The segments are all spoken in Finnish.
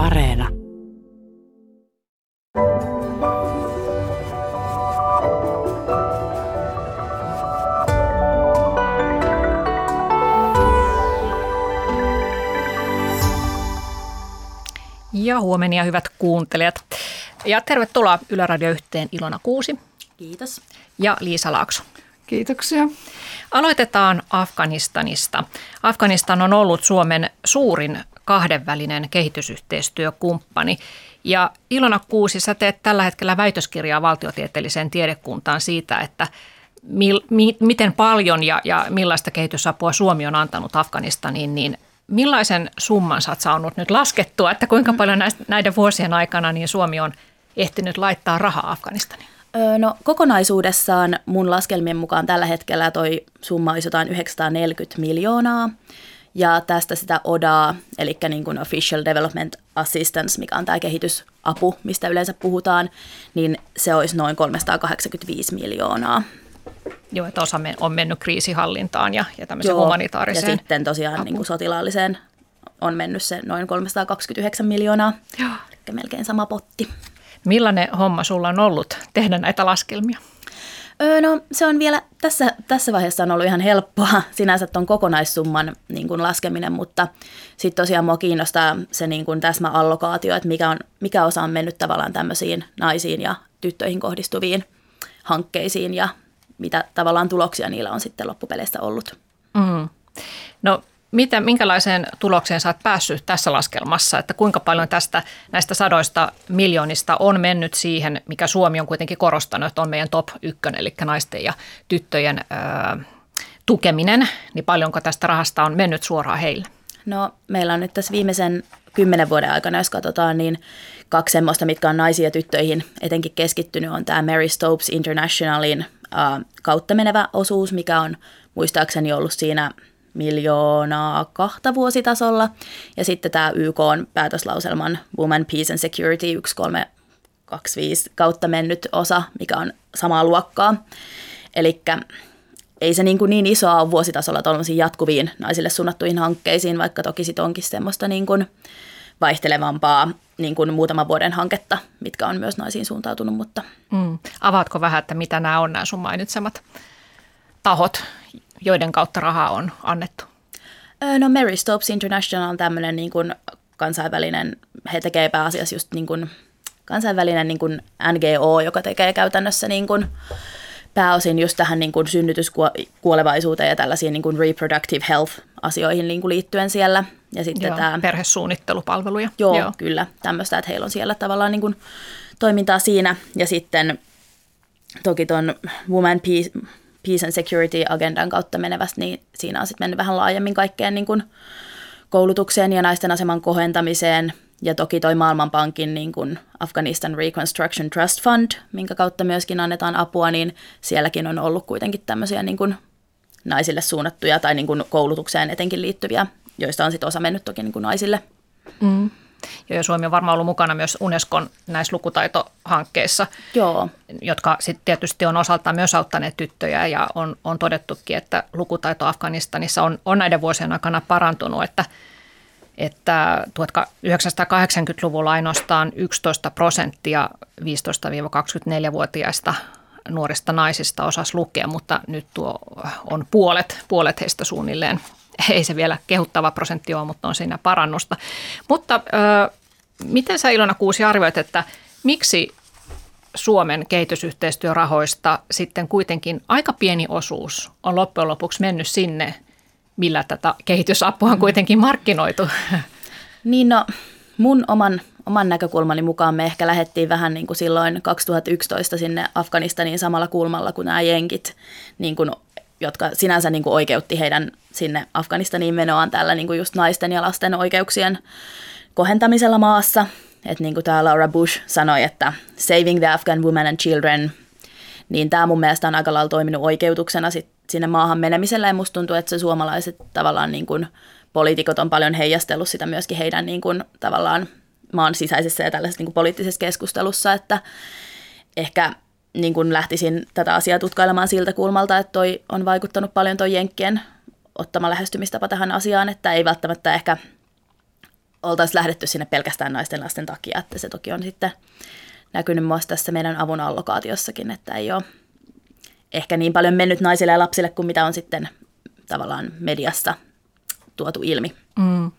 Areena. Ja huomenia hyvät kuuntelijat. Ja tervetuloa Yle Radio yhteen Ilona Kuusi. Kiitos. Ja Liisa Laakso. Kiitoksia. Aloitetaan Afganistanista. Afganistan on ollut Suomen suurin kahdenvälinen kehitysyhteistyökumppani. Ja Ilona Kuusi, sä teet tällä hetkellä väitöskirjaa valtiotieteelliseen tiedekuntaan siitä, että mil, mi, miten paljon ja, ja millaista kehitysapua Suomi on antanut Afganistaniin, niin millaisen summan sä oot saanut nyt laskettua, että kuinka paljon näiden vuosien aikana niin Suomi on ehtinyt laittaa rahaa Afganistaniin? No kokonaisuudessaan mun laskelmien mukaan tällä hetkellä toi summa olisi jotain 940 miljoonaa. Ja tästä sitä ODAa, eli niin kuin Official Development Assistance, mikä on tämä kehitysapu, mistä yleensä puhutaan, niin se olisi noin 385 miljoonaa. Joo, että osa on mennyt kriisihallintaan ja, ja tämmöiseen Joo, humanitaariseen ja sitten tosiaan niin kuin sotilaalliseen on mennyt se noin 329 miljoonaa, Joo. eli melkein sama potti. Millainen homma sulla on ollut tehdä näitä laskelmia? Öö, no se on vielä, tässä, tässä vaiheessa on ollut ihan helppoa sinänsä tuon kokonaissumman niin kuin laskeminen, mutta sitten tosiaan mua kiinnostaa se niin kuin täsmäallokaatio, että mikä, on, mikä osa on mennyt tavallaan tämmöisiin naisiin ja tyttöihin kohdistuviin hankkeisiin ja mitä tavallaan tuloksia niillä on sitten loppupeleissä ollut. Mm. No mitä, minkälaiseen tulokseen oot päässyt tässä laskelmassa, että kuinka paljon tästä näistä sadoista miljoonista on mennyt siihen, mikä Suomi on kuitenkin korostanut, että on meidän top ykkönen, eli naisten ja tyttöjen ää, tukeminen, niin paljonko tästä rahasta on mennyt suoraan heille? No meillä on nyt tässä viimeisen kymmenen vuoden aikana, jos katsotaan, niin kaksi semmoista, mitkä on naisiin ja tyttöihin etenkin keskittynyt, on tämä Mary Stopes Internationalin ää, kautta menevä osuus, mikä on muistaakseni ollut siinä – miljoonaa kahta vuositasolla. Ja sitten tämä YK on päätöslauselman Women, Peace and Security 1325 kautta mennyt osa, mikä on samaa luokkaa. Eli ei se niin, kuin niin isoa ole vuositasolla tuollaisiin jatkuviin naisille suunnattuihin hankkeisiin, vaikka toki sit onkin semmoista niin kuin vaihtelevampaa niin kuin muutaman vuoden hanketta, mitkä on myös naisiin suuntautunut. Mutta. Mm. Avaatko vähän, että mitä nämä on nämä sun mainitsemat tahot, joiden kautta rahaa on annettu? No Mary Stopes International on tämmöinen niin kuin kansainvälinen, he tekee pääasiassa just niin kuin kansainvälinen niin kuin NGO, joka tekee käytännössä niin kuin pääosin just tähän niin kuin synnytyskuolevaisuuteen ja tällaisiin niin kuin reproductive health-asioihin niin kuin liittyen siellä. Ja sitten joo, tämä, perhesuunnittelupalveluja. Joo, joo, kyllä. Tämmöistä, että heillä on siellä tavallaan niin kuin toimintaa siinä. Ja sitten toki tuon Woman Peace, peace and security-agendan kautta menevästä, niin siinä on sitten mennyt vähän laajemmin kaikkeen niin kuin koulutukseen ja naisten aseman kohentamiseen. Ja toki toi Maailmanpankin niin kuin Afghanistan Reconstruction Trust Fund, minkä kautta myöskin annetaan apua, niin sielläkin on ollut kuitenkin tämmöisiä niin kuin naisille suunnattuja tai niin kuin koulutukseen etenkin liittyviä, joista on sitten osa mennyt toki niin kuin naisille. Mm. Ja Suomi on varmaan ollut mukana myös Unescon näissä lukutaitohankkeissa, Joo. jotka sitten tietysti on osaltaan myös auttaneet tyttöjä ja on, on todettukin, että lukutaito Afganistanissa on, on näiden vuosien aikana parantunut, että että 1980-luvulla ainoastaan 11 prosenttia 15-24-vuotiaista nuorista naisista osasi lukea, mutta nyt tuo on puolet, puolet heistä suunnilleen ei se vielä kehuttava prosentti ole, mutta on siinä parannusta. Mutta ö, miten sä Ilona Kuusi arvioit, että miksi Suomen kehitysyhteistyörahoista sitten kuitenkin aika pieni osuus on loppujen lopuksi mennyt sinne, millä tätä kehitysapua on kuitenkin markkinoitu? Niin no, mun oman, oman näkökulmani mukaan me ehkä lähdettiin vähän niin kuin silloin 2011 sinne Afganistaniin samalla kulmalla kuin nämä jenkit niin kuin jotka sinänsä niin kuin oikeutti heidän sinne Afganistaniin menoaan tällä niin kuin just naisten ja lasten oikeuksien kohentamisella maassa. Että niin kuin tämä Laura Bush sanoi, että saving the Afghan women and children, niin tämä mun mielestä on aika lailla toiminut oikeutuksena sit sinne maahan menemisellä. Ja musta tuntuu, että se suomalaiset tavallaan niin kuin poliitikot on paljon heijastellut sitä myöskin heidän niin kuin, tavallaan maan sisäisessä ja tällaisessa niin kuin poliittisessa keskustelussa, että ehkä niin kuin lähtisin tätä asiaa tutkailemaan siltä kulmalta, että toi on vaikuttanut paljon toi Jenkkien ottama lähestymistapa tähän asiaan, että ei välttämättä ehkä oltaisiin lähdetty sinne pelkästään naisten lasten takia, että se toki on sitten näkynyt myös tässä meidän avun allokaatiossakin, että ei ole ehkä niin paljon mennyt naisille ja lapsille kuin mitä on sitten tavallaan mediassa tuotu ilmi. Mm.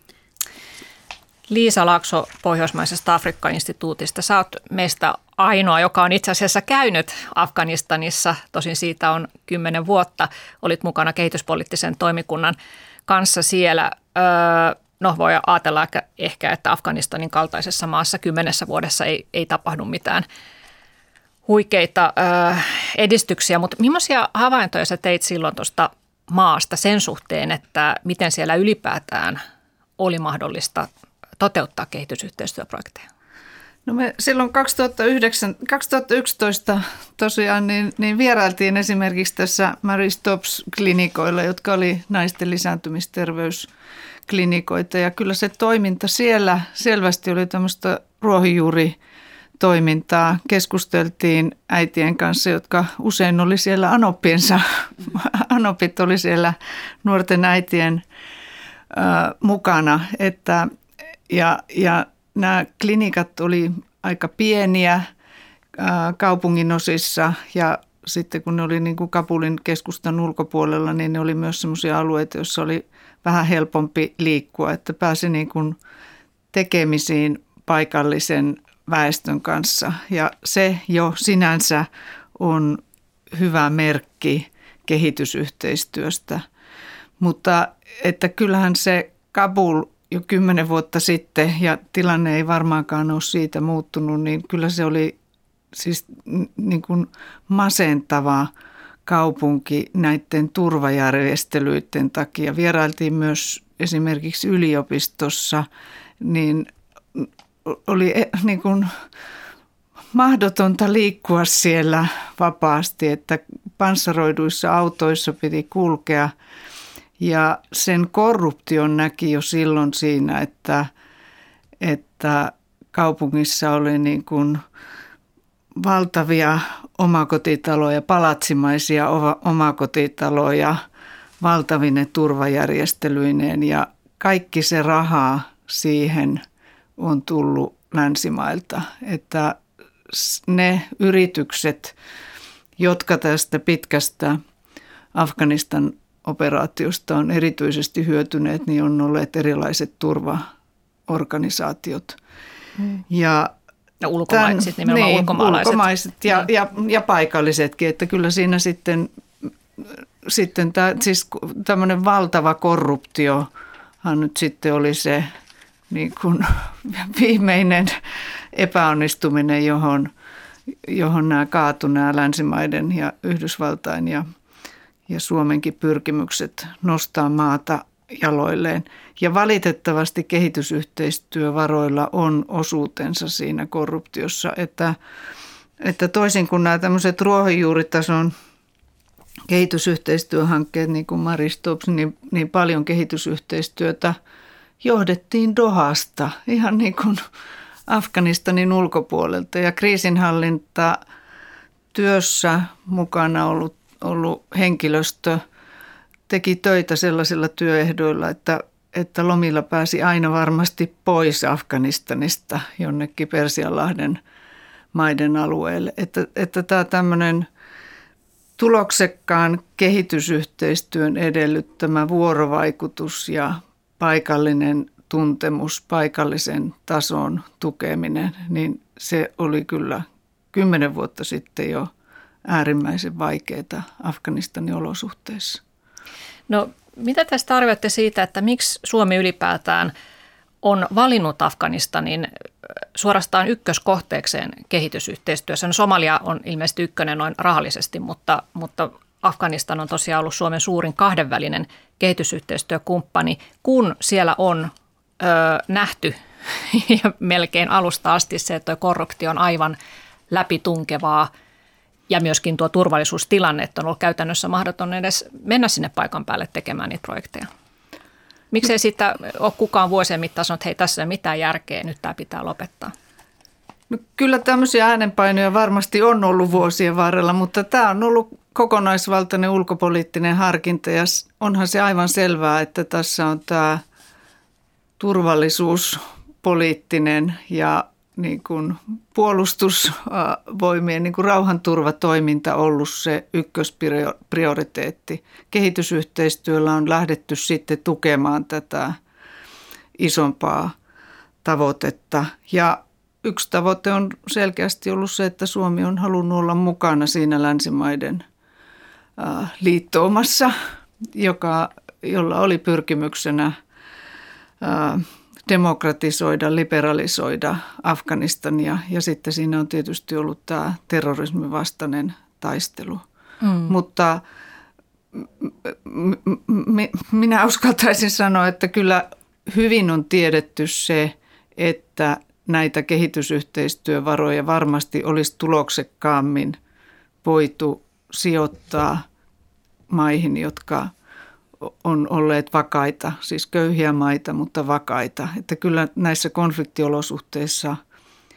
Liisa Laakso Pohjoismaisesta Afrikka-instituutista. Sä oot meistä ainoa, joka on itse asiassa käynyt Afganistanissa. Tosin siitä on kymmenen vuotta. Olit mukana kehityspoliittisen toimikunnan kanssa siellä. Öö, no voi ajatella ehkä, että Afganistanin kaltaisessa maassa kymmenessä vuodessa ei, ei tapahdu mitään huikeita öö, edistyksiä, mutta millaisia havaintoja sä teit silloin tuosta maasta sen suhteen, että miten siellä ylipäätään oli mahdollista toteuttaa kehitysyhteistyöprojekteja? No me silloin 2009, 2011 tosiaan niin, niin vierailtiin esimerkiksi tässä Mary Stops klinikoilla, jotka oli naisten lisääntymisterveysklinikoita. Ja kyllä se toiminta siellä selvästi oli tämmöistä ruohonjuuri toimintaa. Keskusteltiin äitien kanssa, jotka usein oli siellä anoppiensa. Anopit oli siellä nuorten äitien mukana. Että, ja, ja nämä klinikat oli aika pieniä kaupungin osissa ja sitten kun ne oli niin kuin Kabulin keskustan ulkopuolella, niin ne oli myös sellaisia alueita, joissa oli vähän helpompi liikkua, että pääsi niin kuin tekemisiin paikallisen väestön kanssa. Ja se jo sinänsä on hyvä merkki kehitysyhteistyöstä. Mutta että kyllähän se Kabul jo kymmenen vuotta sitten, ja tilanne ei varmaankaan ole siitä muuttunut, niin kyllä se oli siis niin kuin masentava kaupunki näiden turvajärjestelyiden takia. Vierailtiin myös esimerkiksi yliopistossa, niin oli e, niin kuin mahdotonta liikkua siellä vapaasti, että panssaroiduissa autoissa piti kulkea – ja sen korruption näki jo silloin siinä, että, että kaupungissa oli niin kuin valtavia omakotitaloja, palatsimaisia omakotitaloja valtavine turvajärjestelyineen ja kaikki se raha siihen on tullut länsimailta. Että ne yritykset, jotka tästä pitkästä Afganistan operaatiosta on erityisesti hyötyneet, niin on olleet erilaiset turvaorganisaatiot. Hmm. Ja ja ulkomaiset, tämän, nimenomaan niin, ulkomaalaiset. ulkomaiset ja, niin. ja, ja paikallisetkin, että kyllä siinä sitten, sitten tämä, siis tämmöinen valtava korruptiohan nyt sitten oli se niin kuin viimeinen epäonnistuminen, johon, johon nämä kaatu nämä länsimaiden ja Yhdysvaltain ja ja Suomenkin pyrkimykset nostaa maata jaloilleen. Ja valitettavasti kehitysyhteistyövaroilla on osuutensa siinä korruptiossa, että, että toisin kuin nämä tämmöiset ruohonjuuritason kehitysyhteistyöhankkeet, niin kuin Maristops, niin, niin paljon kehitysyhteistyötä johdettiin Dohasta, ihan niin kuin Afganistanin ulkopuolelta. Ja kriisinhallinta työssä mukana ollut ollut henkilöstö teki töitä sellaisilla työehdoilla, että, että lomilla pääsi aina varmasti pois Afganistanista jonnekin Persianlahden maiden alueelle. Että, että tämä tämmöinen tuloksekkaan kehitysyhteistyön edellyttämä vuorovaikutus ja paikallinen tuntemus, paikallisen tason tukeminen, niin se oli kyllä kymmenen vuotta sitten jo – äärimmäisen vaikeita Afganistanin olosuhteissa. No mitä tästä arvioitte siitä, että miksi Suomi ylipäätään on valinnut Afganistanin suorastaan ykköskohteekseen kehitysyhteistyössä? No Somalia on ilmeisesti ykkönen noin rahallisesti, mutta, mutta Afganistan on tosiaan ollut Suomen suurin kahdenvälinen kehitysyhteistyökumppani, kun siellä on ö, nähty ja melkein alusta asti se, että korruptio on aivan läpitunkevaa – ja myöskin tuo turvallisuustilanne, että on ollut käytännössä mahdoton edes mennä sinne paikan päälle tekemään niitä projekteja. Miksei sitä ole kukaan vuosien mittaan sanonut, että hei tässä ei ole mitään järkeä, nyt tämä pitää lopettaa? No, kyllä tämmöisiä äänenpainoja varmasti on ollut vuosien varrella, mutta tämä on ollut kokonaisvaltainen ulkopoliittinen harkinta ja onhan se aivan selvää, että tässä on tämä turvallisuuspoliittinen ja niin kuin puolustusvoimien niin kuin rauhanturvatoiminta ollut se ykkösprioriteetti. Kehitysyhteistyöllä on lähdetty sitten tukemaan tätä isompaa tavoitetta. Ja yksi tavoite on selkeästi ollut se, että Suomi on halunnut olla mukana siinä länsimaiden liittoumassa, joka, jolla oli pyrkimyksenä demokratisoida, liberalisoida Afganistania ja sitten siinä on tietysti ollut tämä terrorismin vastainen taistelu. Mm. Mutta minä uskaltaisin sanoa, että kyllä hyvin on tiedetty se, että näitä kehitysyhteistyövaroja varmasti olisi tuloksekkaammin voitu sijoittaa maihin, jotka – on olleet vakaita, siis köyhiä maita, mutta vakaita. Että kyllä näissä konfliktiolosuhteissa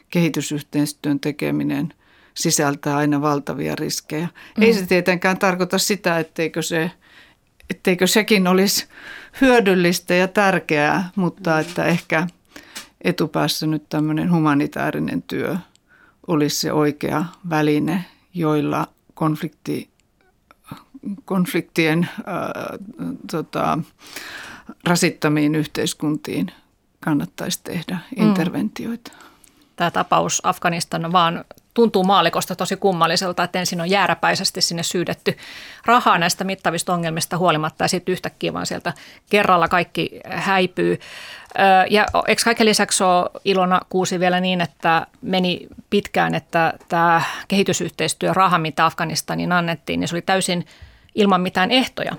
kehitysyhteistyön tekeminen sisältää aina valtavia riskejä. Mm. Ei se tietenkään tarkoita sitä, etteikö, se, etteikö sekin olisi hyödyllistä ja tärkeää, mutta että ehkä etupäässä nyt tämmöinen humanitaarinen työ olisi se oikea väline, joilla konflikti konfliktien ää, tota, rasittamiin yhteiskuntiin kannattaisi tehdä mm. interventioita. Tämä tapaus Afganistan vaan tuntuu maalikosta tosi kummalliselta, että ensin on jääräpäisesti sinne syydetty rahaa näistä mittavista ongelmista huolimatta ja sitten yhtäkkiä vaan sieltä kerralla kaikki häipyy. Ja eikö kaiken lisäksi ole Ilona Kuusi vielä niin, että meni pitkään, että tämä kehitysyhteistyöraha, mitä Afganistanin annettiin, niin se oli täysin ilman mitään ehtoja.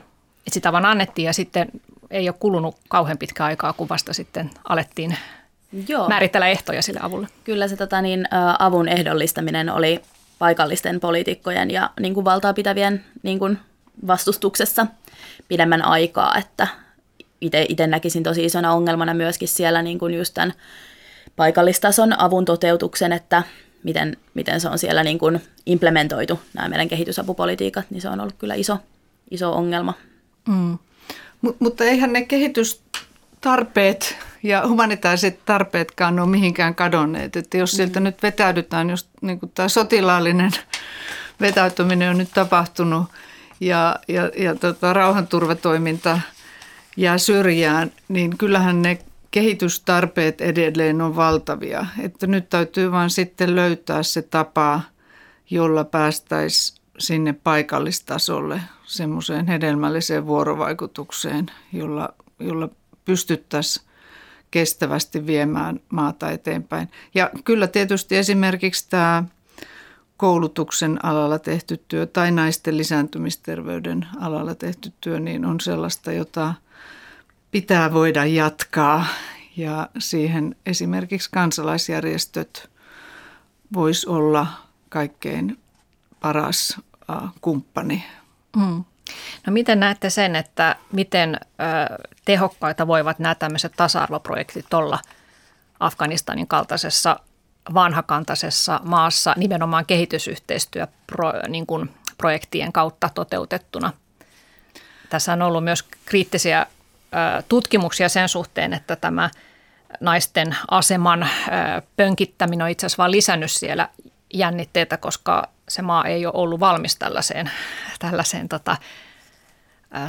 Et sitä vaan annettiin ja sitten ei ole kulunut kauhean pitkä aikaa, kun vasta sitten alettiin Joo. määritellä ehtoja sille avulle. Kyllä se tota, niin, avun ehdollistaminen oli paikallisten poliitikkojen ja niin kuin valtaa pitävien niin kuin vastustuksessa pidemmän aikaa, että itse näkisin tosi isona ongelmana myöskin siellä niin kuin just tämän paikallistason avun toteutuksen, että miten, miten se on siellä niin kuin implementoitu, nämä meidän kehitysapupolitiikat, niin se on ollut kyllä iso, iso ongelma. Mm. Mut, mutta eihän ne kehitystarpeet ja humanitaariset tarpeetkaan ole mihinkään kadonneet. Että jos sieltä mm. nyt vetäydytään, jos niin kuin tämä sotilaallinen vetäytyminen on nyt tapahtunut ja, ja, ja tota, rauhanturvatoiminta jää syrjään, niin kyllähän ne kehitystarpeet edelleen on valtavia. Että nyt täytyy vain sitten löytää se tapa, jolla päästäisiin sinne paikallistasolle semmoiseen hedelmälliseen vuorovaikutukseen, jolla, jolla pystyttäisiin kestävästi viemään maata eteenpäin. Ja kyllä tietysti esimerkiksi tämä koulutuksen alalla tehty työ tai naisten lisääntymisterveyden alalla tehty työ niin on sellaista, jota – pitää voida jatkaa ja siihen esimerkiksi kansalaisjärjestöt vois olla kaikkein paras kumppani. Mm. No miten näette sen, että miten ö, tehokkaita voivat nämä tämmöiset tasa-arvoprojektit olla Afganistanin kaltaisessa vanhakantaisessa maassa nimenomaan kehitysyhteistyöprojektien niin kautta toteutettuna? Tässä on ollut myös kriittisiä tutkimuksia sen suhteen, että tämä naisten aseman pönkittäminen on itse asiassa vain lisännyt siellä jännitteitä, koska se maa ei ole ollut valmis tällaiseen, tällaiseen tota,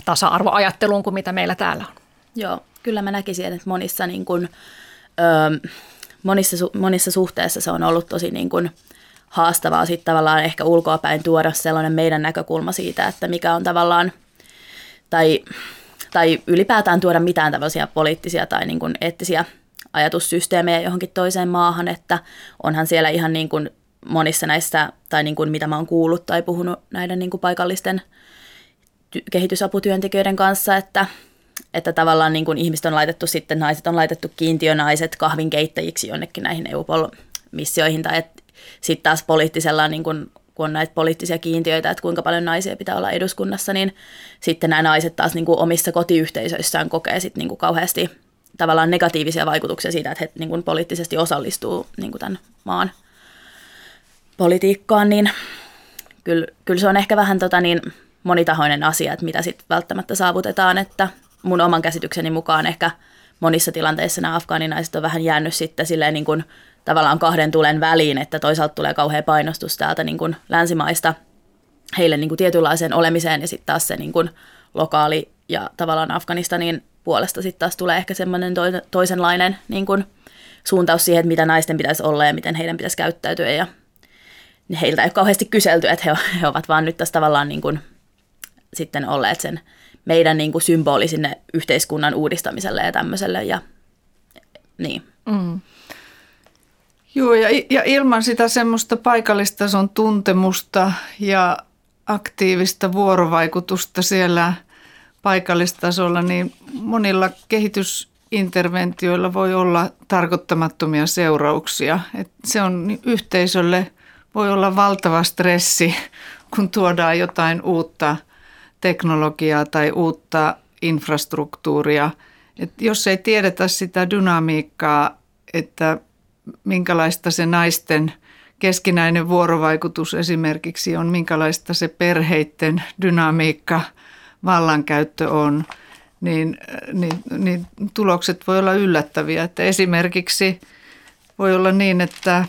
tasa-arvoajatteluun kuin mitä meillä täällä on. Joo, kyllä mä näkisin, että monissa, niin kun, ö, monissa, monissa suhteissa se on ollut tosi niin kun, haastavaa sitten tavallaan ehkä ulkoapäin tuoda sellainen meidän näkökulma siitä, että mikä on tavallaan, tai tai ylipäätään tuoda mitään tällaisia poliittisia tai niin kuin eettisiä ajatussysteemejä johonkin toiseen maahan, että onhan siellä ihan niin kuin monissa näistä, tai niin kuin mitä mä oon kuullut tai puhunut näiden niin kuin paikallisten ty- kehitysaputyöntekijöiden kanssa, että, että tavallaan niin kuin ihmiset on laitettu sitten, naiset on laitettu kiintiönaiset kahvinkeittäjiksi jonnekin näihin EUPOL-missioihin, tai sitten taas poliittisella niin kuin kun on näitä poliittisia kiintiöitä, että kuinka paljon naisia pitää olla eduskunnassa, niin sitten nämä naiset taas niin kuin omissa kotiyhteisöissään kokee sitten niin kuin kauheasti tavallaan negatiivisia vaikutuksia siitä, että he niin kuin poliittisesti osallistuu niin kuin tämän maan politiikkaan, niin kyllä, kyllä se on ehkä vähän tota niin monitahoinen asia, että mitä sitten välttämättä saavutetaan, että mun oman käsitykseni mukaan ehkä monissa tilanteissa nämä afgaaninaiset on vähän jäänyt sitten silleen niin kuin tavallaan kahden tulen väliin, että toisaalta tulee kauhean painostus täältä niin kuin länsimaista heille niin kuin tietynlaiseen olemiseen ja sitten taas se niin kuin lokaali ja tavallaan Afganistanin puolesta sitten taas tulee ehkä semmoinen toisenlainen niin kuin suuntaus siihen, että mitä naisten pitäisi olla ja miten heidän pitäisi käyttäytyä ja heiltä ei ole kauheasti kyselty, että he, he ovat vaan nyt tässä tavallaan niin kuin sitten olleet sen meidän niin kuin symboli sinne yhteiskunnan uudistamiselle ja tämmöiselle ja niin. Mm. Joo, ja, ja ilman sitä semmoista paikallistason tuntemusta ja aktiivista vuorovaikutusta siellä paikallistasolla, niin monilla kehitysinterventioilla voi olla tarkoittamattomia seurauksia. Et se on yhteisölle voi olla valtava stressi, kun tuodaan jotain uutta teknologiaa tai uutta infrastruktuuria. Et jos ei tiedetä sitä dynamiikkaa, että minkälaista se naisten keskinäinen vuorovaikutus esimerkiksi on, minkälaista se perheiden dynamiikka, vallankäyttö on, niin, niin, niin tulokset voi olla yllättäviä. Että esimerkiksi voi olla niin, että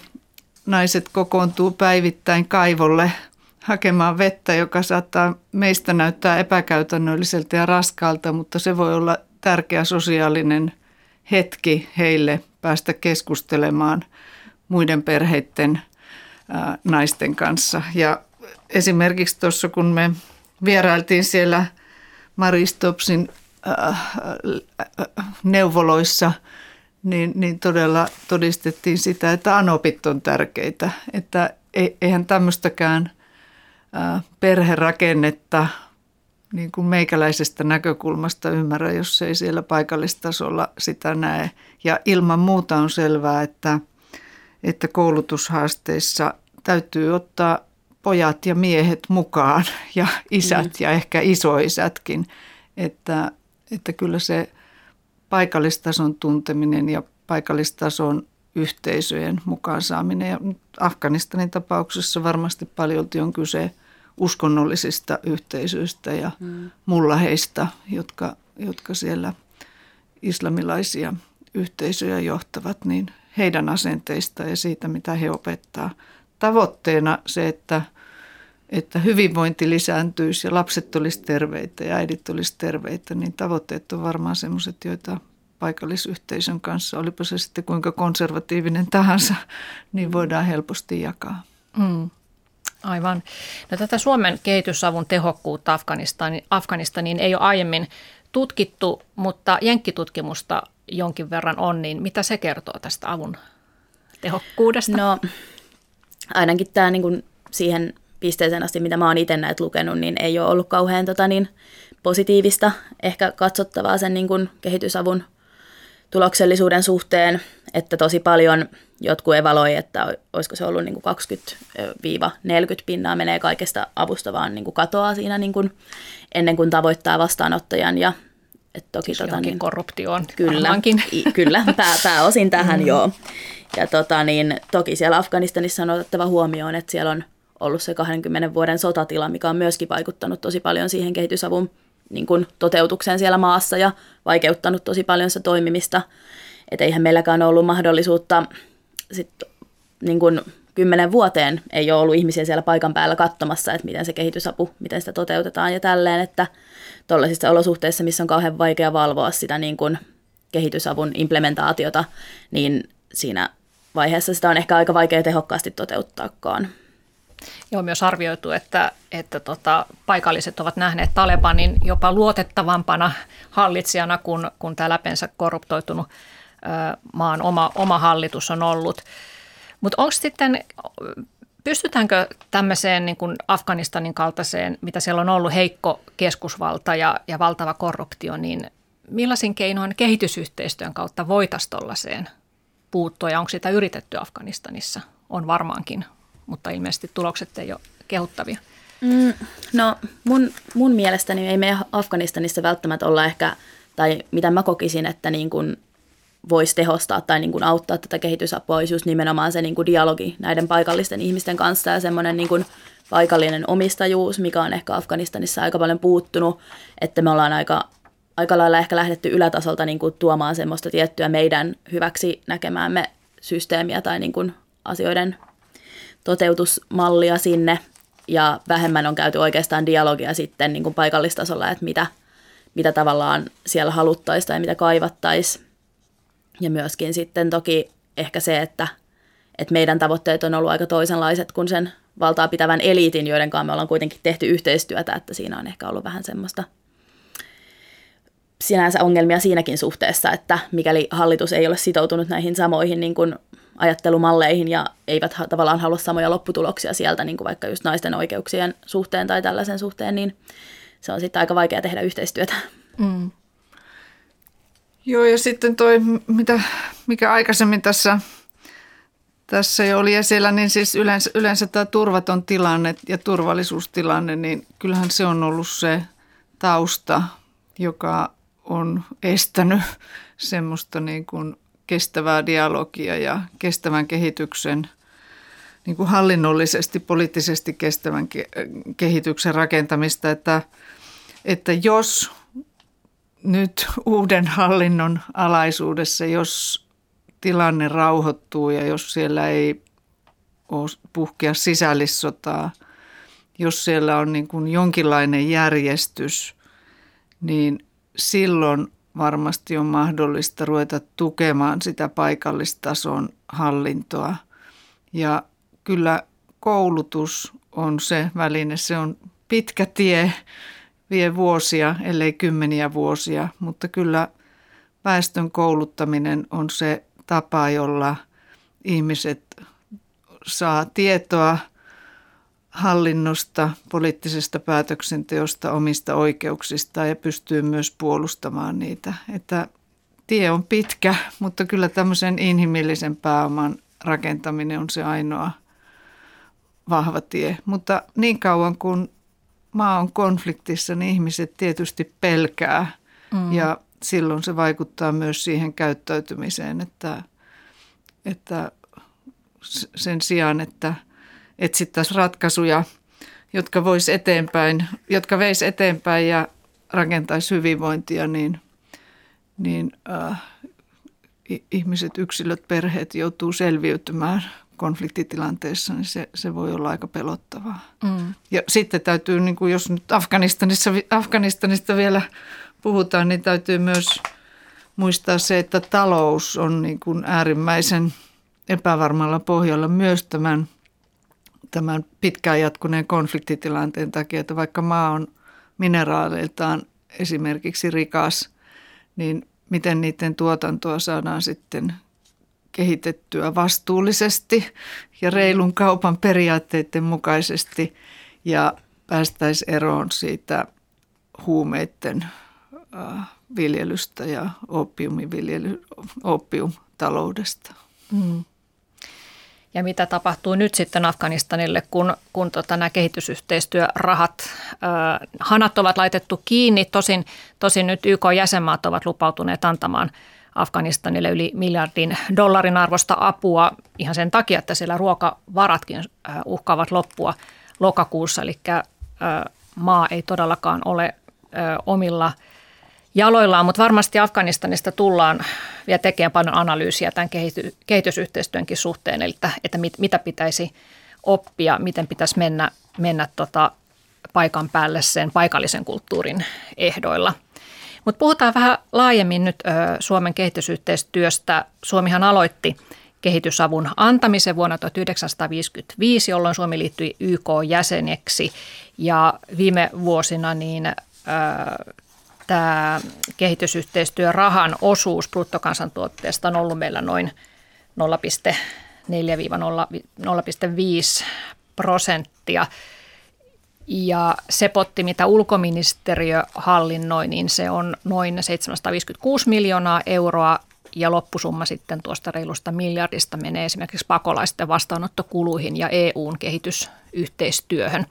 naiset kokoontuu päivittäin kaivolle hakemaan vettä, joka saattaa meistä näyttää epäkäytännölliseltä ja raskaalta, mutta se voi olla tärkeä sosiaalinen hetki heille päästä keskustelemaan muiden perheiden ää, naisten kanssa. Ja esimerkiksi tuossa kun me vierailtiin siellä Maristopsin neuvoloissa, niin, niin todella todistettiin sitä, että anopit on tärkeitä. Että eihän tämmöistäkään perherakennetta niin kuin meikäläisestä näkökulmasta ymmärrä, jos ei siellä paikallistasolla sitä näe. Ja ilman muuta on selvää, että, että koulutushaasteissa täytyy ottaa pojat ja miehet mukaan ja isät mm. ja ehkä isoisätkin. Että, että kyllä se paikallistason tunteminen ja paikallistason yhteisöjen mukaan saaminen. Ja Afganistanin tapauksessa varmasti paljolti on kyse uskonnollisista yhteisöistä ja mm. mullaheista, jotka, jotka siellä islamilaisia yhteisöjä johtavat, niin heidän asenteista ja siitä, mitä he opettaa. Tavoitteena se, että, että hyvinvointi lisääntyisi ja lapset olisivat terveitä ja äidit olisivat terveitä, niin tavoitteet on varmaan sellaiset, joita paikallisyhteisön kanssa, olipa se sitten kuinka konservatiivinen tahansa, niin voidaan helposti jakaa. Mm. Aivan. No, tätä Suomen kehitysavun tehokkuutta Afganistaniin, Afganistaniin ei ole aiemmin tutkittu, mutta jenkkitutkimusta jonkin verran on, niin mitä se kertoo tästä avun tehokkuudesta? No ainakin tämä niin kuin siihen pisteeseen asti, mitä mä oon itse näitä lukenut, niin ei ole ollut kauhean tota, niin, positiivista, ehkä katsottavaa sen niin kuin kehitysavun tuloksellisuuden suhteen, että tosi paljon jotkut evaloi, että olisiko se ollut niin kuin 20-40 pinnaa menee kaikesta avusta vaan niin kuin katoaa siinä niin kuin ennen kuin tavoittaa vastaanottajan ja et toki tota, niin, korruptioon kyllä, i, kyllä pää, pääosin tähän mm. joo. Ja tota, niin, toki siellä Afganistanissa on otettava huomioon, että siellä on ollut se 20 vuoden sotatila, mikä on myöskin vaikuttanut tosi paljon siihen kehitysavun niin kuin toteutukseen siellä maassa ja vaikeuttanut tosi paljon sitä toimimista. Että eihän meilläkään ollut mahdollisuutta sit, niin kuin kymmenen vuoteen ei ole ollut ihmisiä siellä paikan päällä katsomassa, että miten se kehitysapu, miten sitä toteutetaan ja tälleen, että tuollaisissa olosuhteissa, missä on kauhean vaikea valvoa sitä niin kuin kehitysavun implementaatiota, niin siinä vaiheessa sitä on ehkä aika vaikea tehokkaasti toteuttaakaan. Joo, myös arvioitu, että, että tota, paikalliset ovat nähneet Talebanin jopa luotettavampana hallitsijana kuin, kuin tämä läpensä korruptoitunut maan oma, oma hallitus on ollut. Mutta onko sitten, pystytäänkö tämmöiseen niin kuin Afganistanin kaltaiseen, mitä siellä on ollut heikko keskusvalta ja, ja valtava korruptio, niin millaisin keinoin kehitysyhteistyön kautta voitaisiin tuollaiseen puuttua ja onko sitä yritetty Afganistanissa? On varmaankin mutta ilmeisesti tulokset ei ole kehuttavia. Mm, no mun, mun mielestäni ei meidän Afganistanissa välttämättä olla ehkä, tai mitä mä kokisin, että niin kuin voisi tehostaa tai niin kuin auttaa tätä kehitysapua, olisi just nimenomaan se niin kuin dialogi näiden paikallisten ihmisten kanssa ja semmoinen niin kuin paikallinen omistajuus, mikä on ehkä Afganistanissa aika paljon puuttunut, että me ollaan aika aika lailla ehkä lähdetty ylätasolta niin kuin tuomaan semmoista tiettyä meidän hyväksi näkemäämme systeemiä tai niin kuin asioiden toteutusmallia sinne ja vähemmän on käyty oikeastaan dialogia sitten niin kuin paikallistasolla, että mitä, mitä tavallaan siellä haluttaisiin tai mitä kaivattaisiin. Ja myöskin sitten toki ehkä se, että, että meidän tavoitteet on ollut aika toisenlaiset kuin sen valtaa pitävän eliitin, joiden kanssa me ollaan kuitenkin tehty yhteistyötä, että siinä on ehkä ollut vähän semmoista sinänsä ongelmia siinäkin suhteessa, että mikäli hallitus ei ole sitoutunut näihin samoihin niin kuin ajattelumalleihin ja eivät tavallaan halua samoja lopputuloksia sieltä, niin kuin vaikka just naisten oikeuksien suhteen tai tällaisen suhteen, niin se on sitten aika vaikea tehdä yhteistyötä. Mm. Joo, ja sitten toi, mitä, mikä aikaisemmin tässä, tässä jo oli esillä, niin siis yleensä, yleensä tämä turvaton tilanne ja turvallisuustilanne, niin kyllähän se on ollut se tausta, joka on estänyt semmoista niin kuin kestävää dialogia ja kestävän kehityksen niin kuin hallinnollisesti, poliittisesti kestävän kehityksen rakentamista, että, että jos nyt uuden hallinnon alaisuudessa, jos tilanne rauhoittuu ja jos siellä ei puhkea sisällissotaa, jos siellä on niin kuin jonkinlainen järjestys, niin silloin varmasti on mahdollista ruveta tukemaan sitä paikallistason hallintoa. Ja kyllä koulutus on se väline, se on pitkä tie, vie vuosia, ellei kymmeniä vuosia, mutta kyllä väestön kouluttaminen on se tapa, jolla ihmiset saa tietoa – hallinnosta, poliittisesta päätöksenteosta, omista oikeuksista ja pystyy myös puolustamaan niitä. Että tie on pitkä, mutta kyllä tämmöisen inhimillisen pääoman rakentaminen on se ainoa vahva tie. Mutta niin kauan kuin maa on konfliktissa, niin ihmiset tietysti pelkää mm. ja silloin se vaikuttaa myös siihen käyttäytymiseen, että, että sen sijaan, että – etsittäisiin ratkaisuja, jotka vois eteenpäin, jotka veisi eteenpäin ja rakentaisi hyvinvointia, niin, niin äh, ihmiset, yksilöt, perheet joutuu selviytymään konfliktitilanteessa, niin se, se voi olla aika pelottavaa. Mm. Ja sitten täytyy, niin kuin jos nyt Afganistanissa, Afganistanista vielä puhutaan, niin täytyy myös muistaa se, että talous on niin kuin äärimmäisen epävarmalla pohjalla myös tämän tämän pitkään jatkuneen konfliktitilanteen takia, että vaikka maa on mineraaleiltaan esimerkiksi rikas, niin miten niiden tuotantoa saadaan sitten kehitettyä vastuullisesti ja reilun kaupan periaatteiden mukaisesti ja päästäisiin eroon siitä huumeiden viljelystä ja opiumiviljely, opiumtaloudesta. Mm ja mitä tapahtuu nyt sitten Afganistanille, kun, kun tota, nämä kehitysyhteistyörahat, äh, hanat ovat laitettu kiinni. Tosin, tosin nyt YK-jäsenmaat ovat lupautuneet antamaan Afganistanille yli miljardin dollarin arvosta apua ihan sen takia, että siellä ruokavaratkin uhkaavat loppua lokakuussa. Eli maa ei todellakaan ole omilla – jaloillaan, mutta varmasti Afganistanista tullaan vielä tekemään paljon analyysiä tämän kehity, kehitysyhteistyönkin suhteen, eli että, että mit, mitä pitäisi oppia, miten pitäisi mennä, mennä tota paikan päälle sen paikallisen kulttuurin ehdoilla. Mutta puhutaan vähän laajemmin nyt Suomen kehitysyhteistyöstä. Suomihan aloitti kehitysavun antamisen vuonna 1955, jolloin Suomi liittyi YK-jäseneksi ja viime vuosina niin tämä kehitysyhteistyörahan osuus bruttokansantuotteesta on ollut meillä noin 0,4-0,5 prosenttia. Ja se potti, mitä ulkoministeriö hallinnoi, niin se on noin 756 miljoonaa euroa ja loppusumma sitten tuosta reilusta miljardista menee esimerkiksi pakolaisten vastaanottokuluihin ja EUn kehitysyhteistyöhön.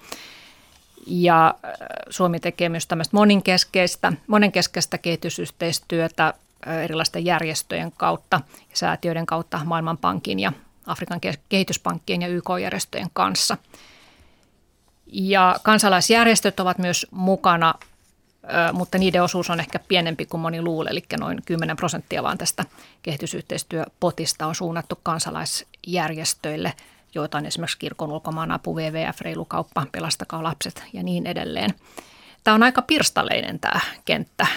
Ja äh, Suomi tekee myös tämmöistä monenkeskeistä, monenkeskeistä kehitysyhteistyötä äh, erilaisten järjestöjen kautta ja säätiöiden kautta Maailmanpankin ja Afrikan kehityspankkien ja YK-järjestöjen kanssa. Ja kansalaisjärjestöt ovat myös mukana mutta niiden osuus on ehkä pienempi kuin moni luulee, eli noin 10 prosenttia vaan tästä kehitysyhteistyöpotista on suunnattu kansalaisjärjestöille, joita on esimerkiksi kirkon ulkomaanapu, WWF, reilukauppa, pelastakaa lapset ja niin edelleen. Tämä on aika pirstaleinen tämä kenttä.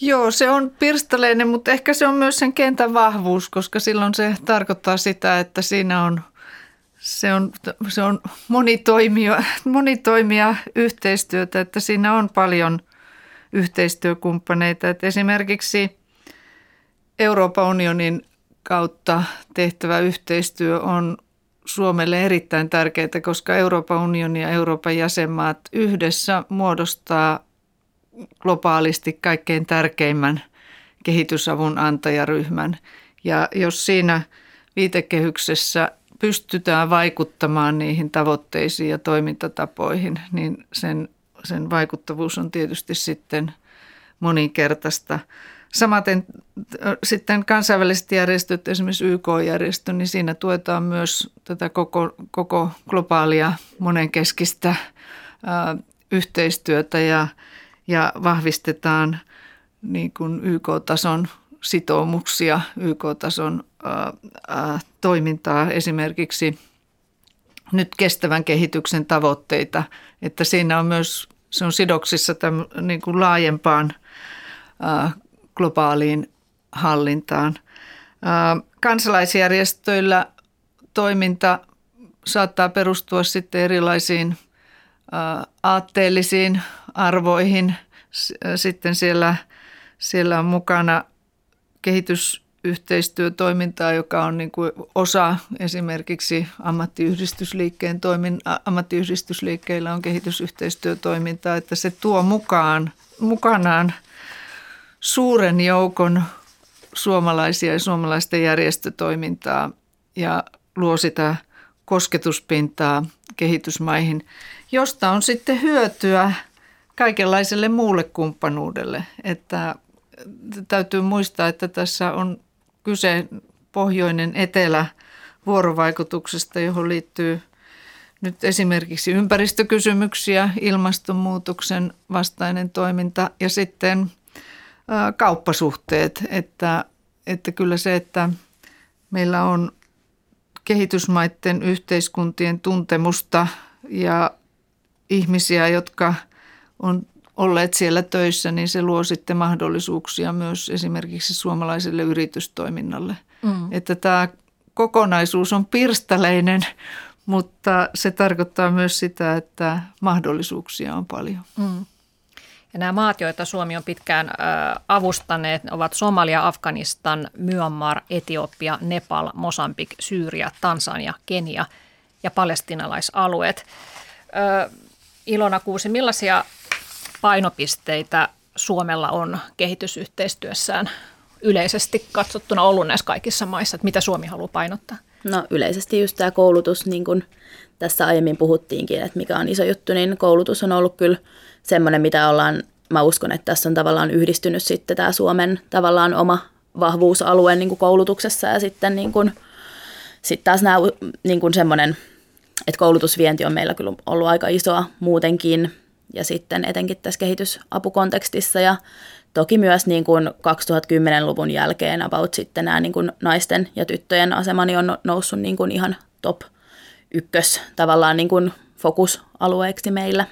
Joo, se on pirstaleinen, mutta ehkä se on myös sen kentän vahvuus, koska silloin se tarkoittaa sitä, että siinä on – se on, se on monitoimia, monitoimia yhteistyötä, että siinä on paljon yhteistyökumppaneita. Että esimerkiksi Euroopan unionin kautta tehtävä yhteistyö on Suomelle erittäin tärkeää, koska Euroopan unioni ja Euroopan jäsenmaat yhdessä muodostaa globaalisti kaikkein tärkeimmän kehitysavun antajaryhmän. Ja jos siinä viitekehyksessä pystytään vaikuttamaan niihin tavoitteisiin ja toimintatapoihin, niin sen, sen vaikuttavuus on tietysti sitten moninkertaista. Samaten sitten kansainväliset järjestöt, esimerkiksi YK-järjestö, niin siinä tuetaan myös tätä koko, koko globaalia monenkeskistä ää, yhteistyötä ja, ja vahvistetaan niin kuin YK-tason sitoumuksia, YK-tason toimintaa, esimerkiksi nyt kestävän kehityksen tavoitteita, että siinä on myös, se on sidoksissa tämän, niin kuin laajempaan globaaliin hallintaan. Kansalaisjärjestöillä toiminta saattaa perustua sitten erilaisiin aatteellisiin arvoihin. Sitten siellä, siellä on mukana kehitysyhteistyötoimintaa, joka on niin kuin osa esimerkiksi ammattiyhdistysliikkeen toimin, ammattiyhdistysliikkeillä on kehitysyhteistyötoimintaa, että se tuo mukaan, mukanaan suuren joukon suomalaisia ja suomalaisten järjestötoimintaa ja luo sitä kosketuspintaa kehitysmaihin, josta on sitten hyötyä kaikenlaiselle muulle kumppanuudelle, että täytyy muistaa, että tässä on kyse pohjoinen etelä vuorovaikutuksesta, johon liittyy nyt esimerkiksi ympäristökysymyksiä, ilmastonmuutoksen vastainen toiminta ja sitten kauppasuhteet. Että, että kyllä se, että meillä on kehitysmaiden yhteiskuntien tuntemusta ja ihmisiä, jotka on olleet siellä töissä, niin se luo sitten mahdollisuuksia myös esimerkiksi suomalaiselle yritystoiminnalle. Mm. Että tämä kokonaisuus on pirstaleinen, mutta se tarkoittaa myös sitä, että mahdollisuuksia on paljon. Mm. Ja nämä maat, joita Suomi on pitkään avustaneet, ovat Somalia, Afganistan, Myanmar, Etiopia, Nepal, Mosambik, Syyria, Tansania, Kenia ja palestinalaisalueet. Ilona Kuusi, millaisia painopisteitä Suomella on kehitysyhteistyössään yleisesti katsottuna ollut näissä kaikissa maissa, että mitä Suomi haluaa painottaa? No yleisesti just tämä koulutus, niin kuin tässä aiemmin puhuttiinkin, että mikä on iso juttu, niin koulutus on ollut kyllä semmoinen, mitä ollaan, mä uskon, että tässä on tavallaan yhdistynyt sitten tämä Suomen tavallaan oma vahvuusalue niin kuin koulutuksessa ja sitten niin kuin, sit taas nämä niin kuin semmoinen, että koulutusvienti on meillä kyllä ollut aika isoa muutenkin, ja sitten etenkin tässä kehitysapukontekstissa ja toki myös niin kuin 2010-luvun jälkeen about sitten nämä niin kuin naisten ja tyttöjen asemani on noussut niin kuin ihan top ykkös tavallaan niin kuin fokusalueeksi meillä.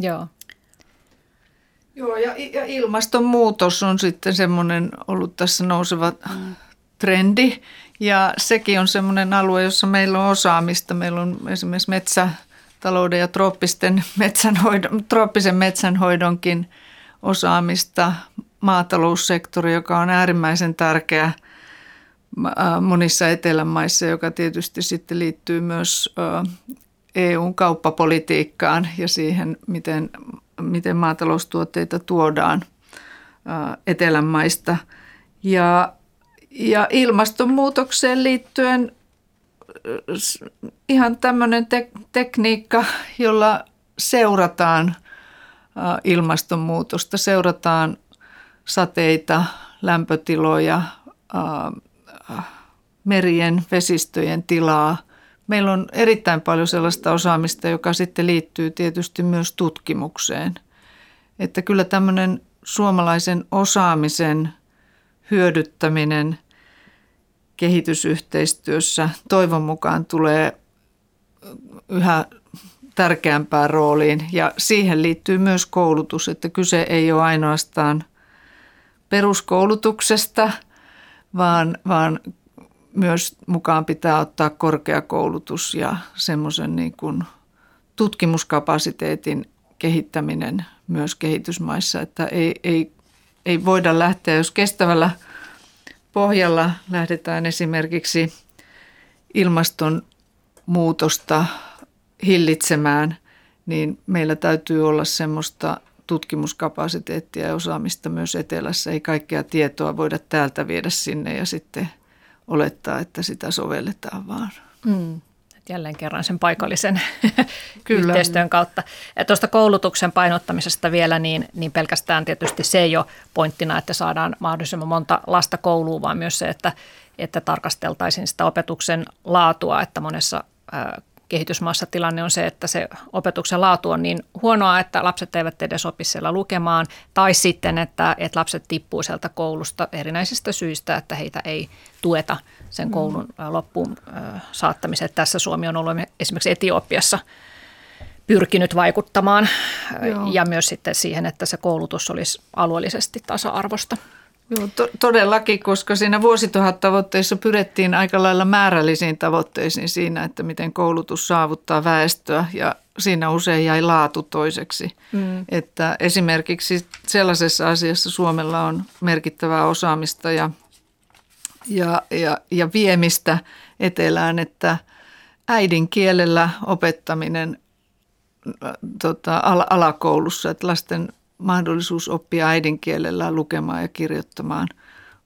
Joo. Joo, ja, ja ilmastonmuutos on sitten semmoinen ollut tässä nouseva mm. trendi. Ja sekin on semmoinen alue, jossa meillä on osaamista. Meillä on esimerkiksi metsä, talouden ja trooppisten metsänhoidon, trooppisen metsänhoidonkin osaamista, maataloussektori, joka on äärimmäisen tärkeä monissa etelämaissa, joka tietysti sitten liittyy myös EUn kauppapolitiikkaan ja siihen, miten, miten maataloustuotteita tuodaan etelämaista. Ja, ja ilmastonmuutokseen liittyen ihan tämmöinen te- tekniikka, jolla seurataan ilmastonmuutosta, seurataan sateita, lämpötiloja, merien, vesistöjen tilaa. meillä on erittäin paljon sellaista osaamista, joka sitten liittyy tietysti myös tutkimukseen. Että kyllä tämmöinen suomalaisen osaamisen hyödyttäminen kehitysyhteistyössä toivon mukaan tulee yhä tärkeämpään rooliin. Ja siihen liittyy myös koulutus, että kyse ei ole ainoastaan peruskoulutuksesta, vaan, vaan myös mukaan pitää ottaa korkeakoulutus ja semmoisen niin kuin tutkimuskapasiteetin kehittäminen myös kehitysmaissa, että ei, ei, ei voida lähteä, jos kestävällä pohjalla lähdetään esimerkiksi ilmastonmuutosta hillitsemään, niin meillä täytyy olla semmoista tutkimuskapasiteettia ja osaamista myös etelässä. Ei kaikkea tietoa voida täältä viedä sinne ja sitten olettaa, että sitä sovelletaan vaan. Mm. Jälleen kerran sen paikallisen Kyllä. yhteistyön kautta. Ja tuosta koulutuksen painottamisesta vielä, niin, niin pelkästään tietysti se ei ole pointtina, että saadaan mahdollisimman monta lasta kouluun, vaan myös se, että, että tarkasteltaisiin sitä opetuksen laatua, että monessa kehitysmaassa tilanne on se, että se opetuksen laatu on niin huonoa, että lapset eivät edes opi siellä lukemaan, tai sitten, että, että lapset tippuu sieltä koulusta erinäisistä syistä, että heitä ei tueta sen mm. koulun loppuun saattamiseen. Tässä Suomi on ollut esimerkiksi Etiopiassa pyrkinyt vaikuttamaan Joo. ja myös sitten siihen, että se koulutus olisi alueellisesti tasa-arvosta. Joo, to- todellakin, koska siinä vuosituhattavoitteissa pyrittiin aika lailla määrällisiin tavoitteisiin siinä, että miten koulutus saavuttaa väestöä ja siinä usein jäi laatu toiseksi. Mm. Että esimerkiksi sellaisessa asiassa Suomella on merkittävää osaamista ja, ja, ja, ja viemistä etelään, että äidinkielellä opettaminen tota, alakoulussa, että lasten mahdollisuus oppia äidinkielellä lukemaan ja kirjoittamaan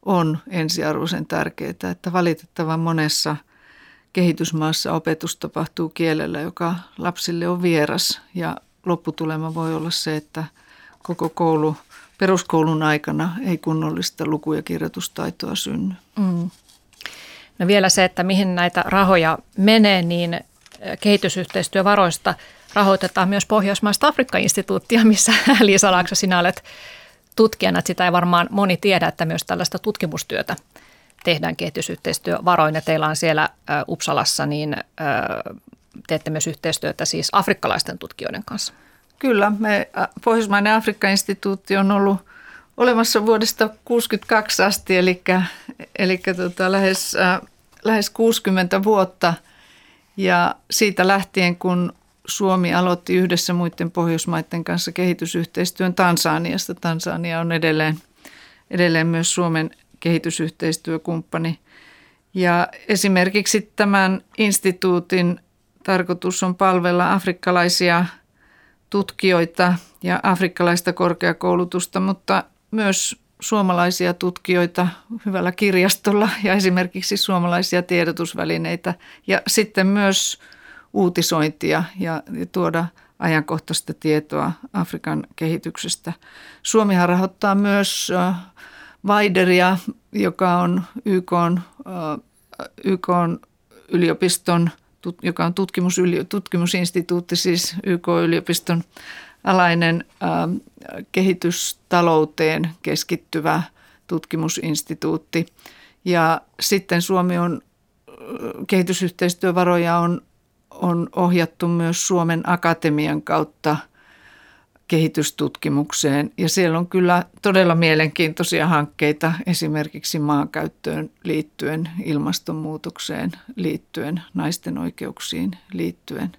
on ensiarvoisen tärkeää, että valitettavan monessa kehitysmaassa opetus tapahtuu kielellä, joka lapsille on vieras. Ja lopputulema voi olla se, että koko koulu, peruskoulun aikana ei kunnollista luku- ja kirjoitustaitoa synny. Mm. No vielä se, että mihin näitä rahoja menee, niin kehitysyhteistyövaroista – rahoitetaan myös Pohjoismaista Afrikka-instituuttia, missä Liisa Laakso, sinä olet tutkijana. Sitä ei varmaan moni tiedä, että myös tällaista tutkimustyötä tehdään kehitysyhteistyövaroin ja teillä on siellä Uppsalassa, niin teette myös yhteistyötä siis afrikkalaisten tutkijoiden kanssa. Kyllä, me Pohjoismainen Afrikka-instituutti on ollut olemassa vuodesta 1962 asti, eli, eli tota, lähes, äh, lähes 60 vuotta. Ja siitä lähtien, kun Suomi aloitti yhdessä muiden Pohjoismaiden kanssa kehitysyhteistyön Tansaniasta. Tansania on edelleen, edelleen myös Suomen kehitysyhteistyökumppani. Ja esimerkiksi tämän instituutin tarkoitus on palvella afrikkalaisia tutkijoita ja afrikkalaista korkeakoulutusta, mutta myös suomalaisia tutkijoita hyvällä kirjastolla ja esimerkiksi suomalaisia tiedotusvälineitä ja sitten myös – uutisointia ja, tuoda ajankohtaista tietoa Afrikan kehityksestä. Suomihan rahoittaa myös Vaideria, joka on YK, YK yliopiston, joka on tutkimus, tutkimusinstituutti, siis YK-yliopiston alainen kehitystalouteen keskittyvä tutkimusinstituutti. Ja sitten Suomi on, kehitysyhteistyövaroja on on ohjattu myös Suomen Akatemian kautta kehitystutkimukseen. Ja siellä on kyllä todella mielenkiintoisia hankkeita esimerkiksi maankäyttöön liittyen, ilmastonmuutokseen liittyen, naisten oikeuksiin liittyen.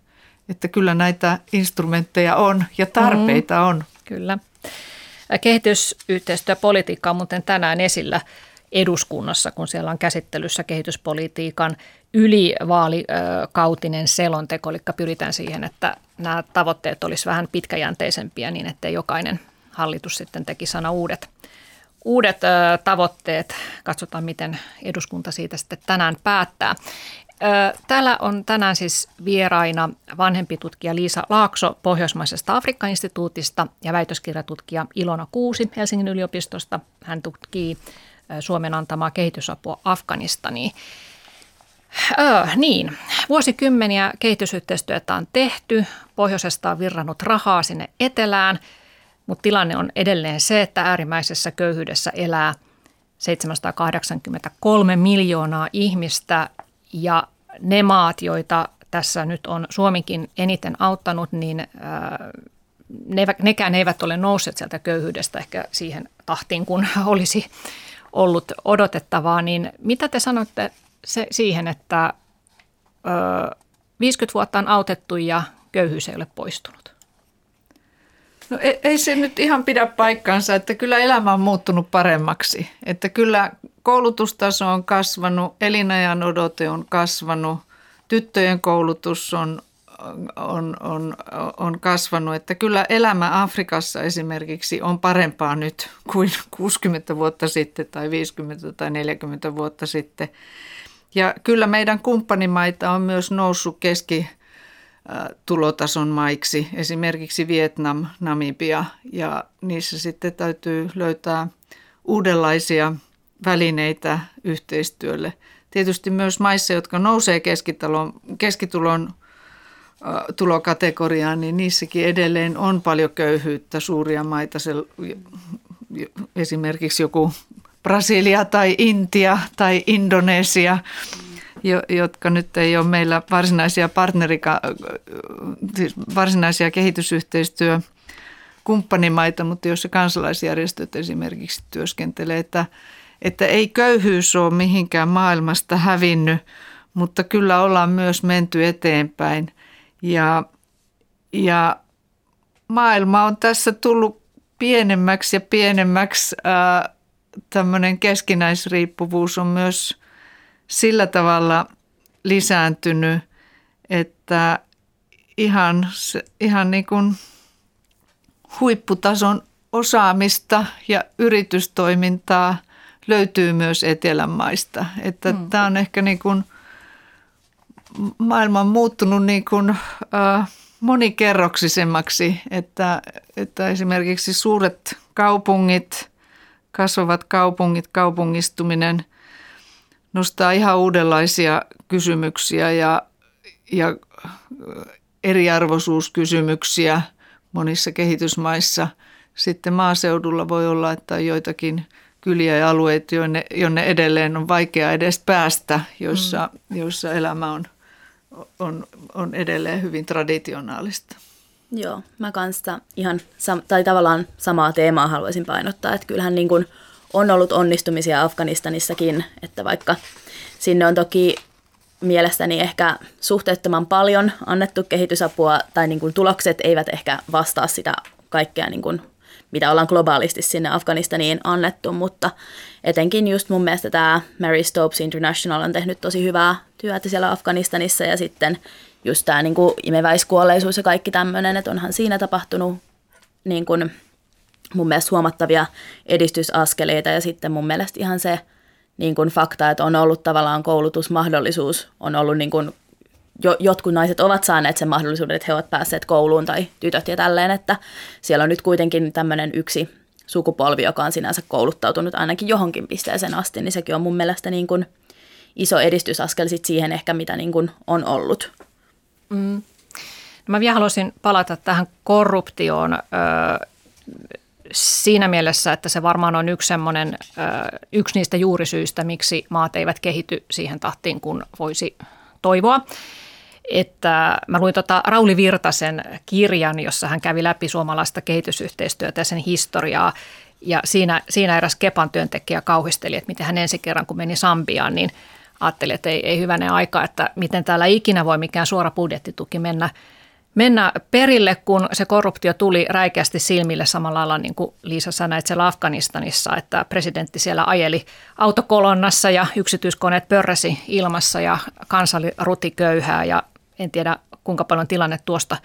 Että kyllä näitä instrumentteja on ja tarpeita mm, on. Kyllä. Kehitysyhteistyöpolitiikka on muuten tänään esillä eduskunnassa, kun siellä on käsittelyssä kehityspolitiikan ylivaalikautinen selonteko, eli pyritään siihen, että nämä tavoitteet olisi vähän pitkäjänteisempiä niin, että jokainen hallitus sitten teki sana uudet, uudet tavoitteet. Katsotaan, miten eduskunta siitä sitten tänään päättää. Täällä on tänään siis vieraina vanhempi tutkija Liisa Laakso Pohjoismaisesta Afrikka-instituutista ja väitöskirjatutkija Ilona Kuusi Helsingin yliopistosta. Hän tutkii Suomen antamaa kehitysapua Afganistaniin. Öö, niin, vuosikymmeniä kehitysyhteistyötä on tehty, pohjoisesta on virrannut rahaa sinne etelään, mutta tilanne on edelleen se, että äärimmäisessä köyhyydessä elää 783 miljoonaa ihmistä. Ja ne maat, joita tässä nyt on Suomikin eniten auttanut, niin ne, nekään eivät ole nousseet sieltä köyhyydestä ehkä siihen tahtiin, kun olisi ollut odotettavaa. Niin mitä te sanotte se, siihen, että ö, 50 vuotta on autettu ja köyhyys ei ole poistunut? No ei, ei se nyt ihan pidä paikkaansa, että kyllä elämä on muuttunut paremmaksi. Että kyllä koulutustaso on kasvanut, elinajan odote on kasvanut, tyttöjen koulutus on, on, on, on kasvanut. Että kyllä elämä Afrikassa esimerkiksi on parempaa nyt kuin 60 vuotta sitten tai 50 tai 40 vuotta sitten. Ja kyllä meidän kumppanimaita on myös noussut keski tulotason maiksi, esimerkiksi Vietnam, Namibia, ja niissä sitten täytyy löytää uudenlaisia välineitä yhteistyölle. Tietysti myös maissa, jotka nousee keskitulon, keskitulon tulokategoriaan, niin niissäkin edelleen on paljon köyhyyttä, suuria maita, se, esimerkiksi joku Brasilia tai Intia tai Indonesia, jotka nyt ei ole meillä varsinaisia partnerika, siis varsinaisia kehitysyhteistyö kumppanimaita, mutta joissa kansalaisjärjestöt esimerkiksi työskentelee, että, että ei köyhyys ole mihinkään maailmasta hävinnyt, mutta kyllä ollaan myös menty eteenpäin. Ja, ja maailma on tässä tullut pienemmäksi ja pienemmäksi. Ää, tämmöinen keskinäisriippuvuus on myös sillä tavalla lisääntynyt, että ihan, ihan niin kuin huipputason osaamista ja yritystoimintaa löytyy myös Etelän maista. Että mm. Tämä on ehkä niin kuin, maailma on muuttunut niin kuin, äh, monikerroksisemmaksi, että, että esimerkiksi suuret kaupungit, kasvavat kaupungit, kaupungistuminen – nostaa ihan uudenlaisia kysymyksiä ja, ja eriarvoisuuskysymyksiä monissa kehitysmaissa. Sitten maaseudulla voi olla, että on joitakin kyliä ja alueita, jonne, jonne edelleen on vaikea edes päästä, joissa, mm. joissa elämä on, on, on edelleen hyvin traditionaalista. Joo, mä kanssa ihan, tai tavallaan samaa teemaa haluaisin painottaa, että kyllähän niin kuin – on ollut onnistumisia Afganistanissakin, että vaikka sinne on toki mielestäni ehkä suhteettoman paljon annettu kehitysapua tai niin kuin tulokset eivät ehkä vastaa sitä kaikkea, niin kuin, mitä ollaan globaalisti sinne Afganistaniin annettu, mutta etenkin just mun mielestä tämä Mary Stopes International on tehnyt tosi hyvää työtä siellä Afganistanissa ja sitten just tämä niin kuin imeväiskuolleisuus ja kaikki tämmöinen, että onhan siinä tapahtunut niin kuin mun mielestä huomattavia edistysaskeleita ja sitten mun mielestä ihan se niin kuin fakta, että on ollut tavallaan koulutusmahdollisuus, on ollut niin kuin, jo, jotkut naiset ovat saaneet sen mahdollisuuden, että he ovat päässeet kouluun tai tytöt ja tälleen, että siellä on nyt kuitenkin tämmöinen yksi sukupolvi, joka on sinänsä kouluttautunut ainakin johonkin pisteeseen asti, niin sekin on mun mielestä niin kuin iso edistysaskel sit siihen ehkä, mitä niin kuin on ollut. Mm. Mä vielä haluaisin palata tähän korruptioon. Öö, siinä mielessä, että se varmaan on yksi, semmoinen, yksi niistä juurisyistä, miksi maat eivät kehity siihen tahtiin, kun voisi toivoa. Että mä luin tota Rauli Virtasen kirjan, jossa hän kävi läpi suomalaista kehitysyhteistyötä ja sen historiaa. Ja siinä, siinä eräs Kepan työntekijä kauhisteli, että miten hän ensi kerran, kun meni Sambiaan, niin ajatteli, että ei, ei hyvänen aika, että miten täällä ikinä voi mikään suora budjettituki mennä – mennä perille, kun se korruptio tuli räikeästi silmille samalla lailla niin kuin Liisa sanoi, että siellä Afganistanissa, että presidentti siellä ajeli autokolonnassa ja yksityiskoneet pörräsi ilmassa ja kansa oli rutiköyhää ja en tiedä kuinka paljon tilanne tuosta,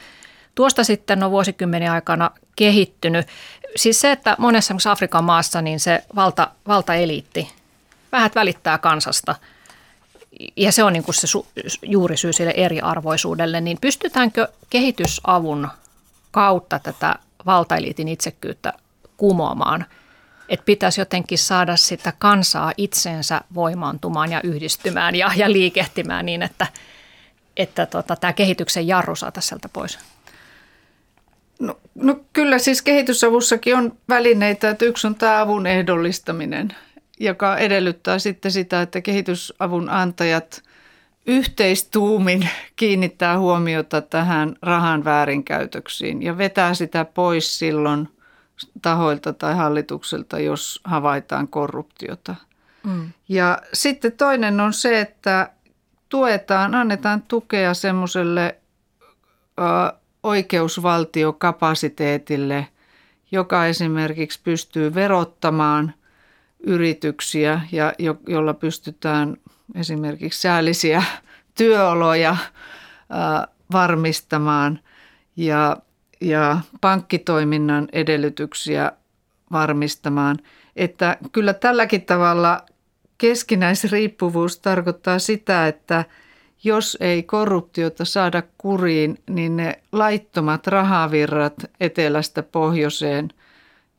tuosta sitten on vuosikymmenen aikana kehittynyt. Siis se, että monessa Afrikan maassa niin se valta, valtaeliitti vähät välittää kansasta – ja se on niin kuin se su, juurisyy sille eriarvoisuudelle, niin pystytäänkö kehitysavun kautta tätä valtaeliitin itsekkyyttä kumoamaan? että pitäisi jotenkin saada sitä kansaa itseensä voimaantumaan ja yhdistymään ja, ja liikehtimään niin, että, että tota, tämä kehityksen jarru saataisiin sieltä pois? No, no kyllä siis kehitysavussakin on välineitä, että yksi on tämä avun ehdollistaminen, joka edellyttää sitten sitä, että kehitysavun antajat yhteistuumin kiinnittää huomiota tähän rahan väärinkäytöksiin ja vetää sitä pois silloin tahoilta tai hallitukselta, jos havaitaan korruptiota. Mm. Ja sitten toinen on se, että tuetaan, annetaan tukea semmoiselle oikeusvaltiokapasiteetille, joka esimerkiksi pystyy verottamaan yrityksiä ja jo, jolla pystytään esimerkiksi säällisiä työoloja varmistamaan ja, ja pankkitoiminnan edellytyksiä varmistamaan. Että kyllä tälläkin tavalla keskinäisriippuvuus tarkoittaa sitä, että – jos ei korruptiota saada kuriin, niin ne laittomat rahavirrat etelästä pohjoiseen